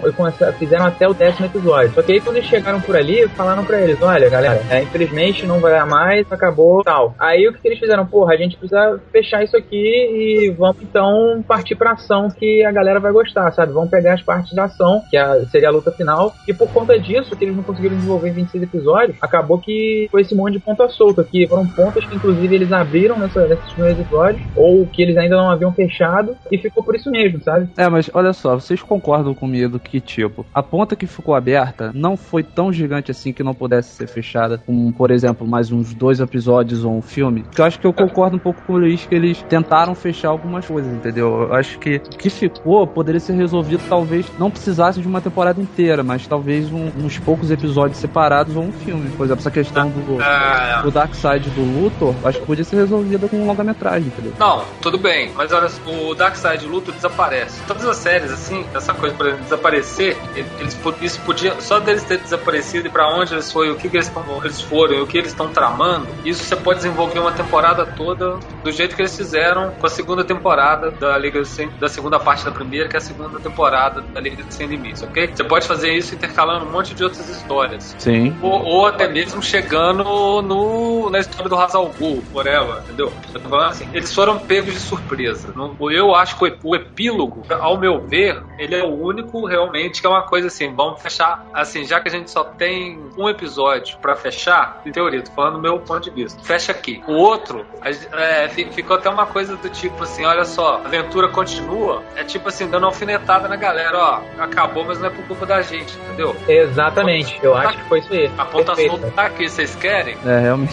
fizeram até o décimo episódio. Só que aí quando eles chegaram por ali, falaram pra eles: olha, galera, é, infelizmente não vai dar mais, acabou tal. Aí o que, eles fizeram? Porra, a gente precisa fechar isso aqui e vamos então partir pra ação que a galera vai gostar, sabe? Vamos pegar as partes da ação, que a- seria a luta final. E por conta disso, que eles não conseguiram desenvolver em 26 episódios, acabou que foi esse monte de ponta solta, que foram pontas que inclusive eles abriram nessa, nesses primeiros episódios, ou que eles ainda não haviam fechado, e ficou por isso mesmo, sabe? É, mas olha só, vocês concordam comigo que, tipo, a ponta que ficou aberta não foi tão gigante assim que não pudesse ser fechada, com, por exemplo, mais uns dois episódios ou um filme? Que eu acho que eu concordo um pouco com o Luiz que eles tentaram fechar algumas coisas, entendeu? Eu acho que o que ficou poderia ser resolvido, talvez não precisasse de uma temporada inteira, mas talvez um- uns poucos episódios separados ou um filme. Por exemplo, essa questão do, Ah. do Dark Side do Luthor, acho que podia ser resolvida com um longa-metragem, entendeu? Não, tudo bem, mas olha, o Darkseid Luto desaparece. Todas as séries, assim, essa coisa, por exemplo, desaparecer, eles, isso podia, só deles ter desaparecido e pra onde eles foram, o que, que eles, eles foram e o que eles estão tramando, isso você pode desenvolver uma temporada toda do jeito que eles fizeram com a segunda temporada da Liga Sem, da segunda parte da primeira, que é a segunda temporada da Liga Sem Limites, ok? Você pode fazer isso intercalando um monte de outras histórias. Sim. Ou, ou até mesmo chegando no, na história do Hazal Ghul, whatever, entendeu? Eu tô falando assim, eles foram pegos de surpresa. Não- Eu acho que o, ep- o epílogo, ao meu ver, ele é o único realmente que é uma coisa assim, vamos fechar, assim, já que a gente só tem um episódio pra fechar, em teoria, tô falando do meu ponto de vista, fecha aqui. O outro, a- é, fi- ficou até uma coisa do tipo assim, olha só, a aventura continua, é tipo assim, dando uma alfinetada na galera, ó, acabou, mas não é por culpa da gente, entendeu? Exatamente, eu acho que foi isso aí. A ponta Perfeito. solta tá aqui, vocês querem? É, realmente.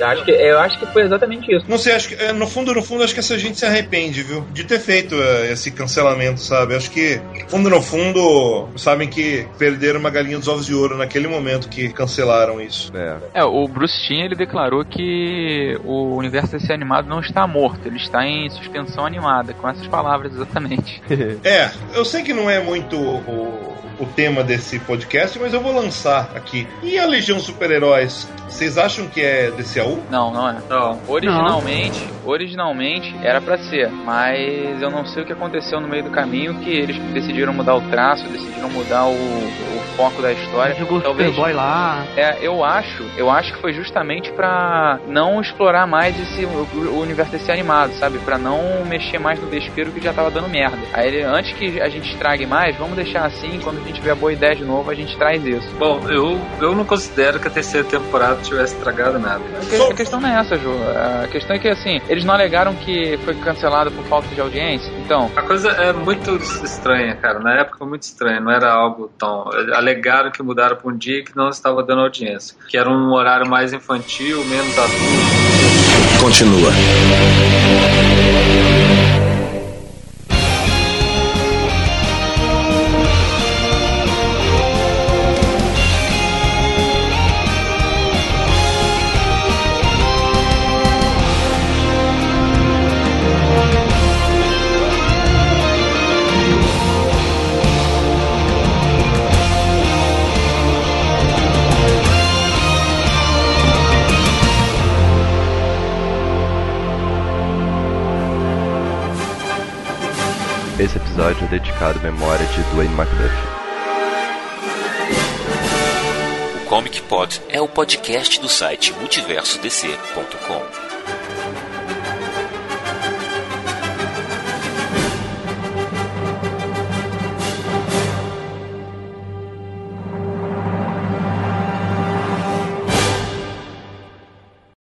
Eu acho que, eu acho que foi exatamente isso. Não sei, acho que, é, no fundo, no fundo, acho que essa gente se arrepende, viu? De ter feito é, esse cancelamento, sabe? Acho que, fundo no fundo, sabem que perderam uma galinha dos ovos de ouro naquele momento que cancelaram isso. É. É, o Bruce Timm ele declarou que o universo desse animado não está morto, ele está em suspensão animada, com essas palavras exatamente. *laughs* É, eu sei que não é muito o, o tema desse podcast, mas eu vou lançar aqui. E a Legião Super-Heróis? Vocês acham que é DCAU? Não, não é. Não. Originalmente, originalmente era pra ser, mas eu não sei o que aconteceu no meio do caminho que eles decidiram mudar o traço, decidiram mudar o, o foco da história. Jogou o Talvez Superboy lá. É, eu acho, eu acho que foi justamente pra não explorar mais esse o, o universo desse animado, sabe? Pra não mexer mais no desespero que já tava dando merda. Aí ele, antes que a gente estrague mais, vamos deixar assim, quando a gente tiver boa ideia de novo, a gente traz isso. Bom, eu, eu não considero que a terceira temporada tivesse estragado nada. A questão não é essa, Ju. A questão é que assim, eles não alegaram que foi cancelado por falta de audiência. Então, A coisa é muito estranha, cara. Na época foi muito estranho, não era algo tão. Alegaram que mudaram para um dia que não estava dando audiência. Que era um horário mais infantil, menos adulto. Continua. À memória de Dwayne McDuffie. O Comic Pod é o podcast do site multiversodc.com.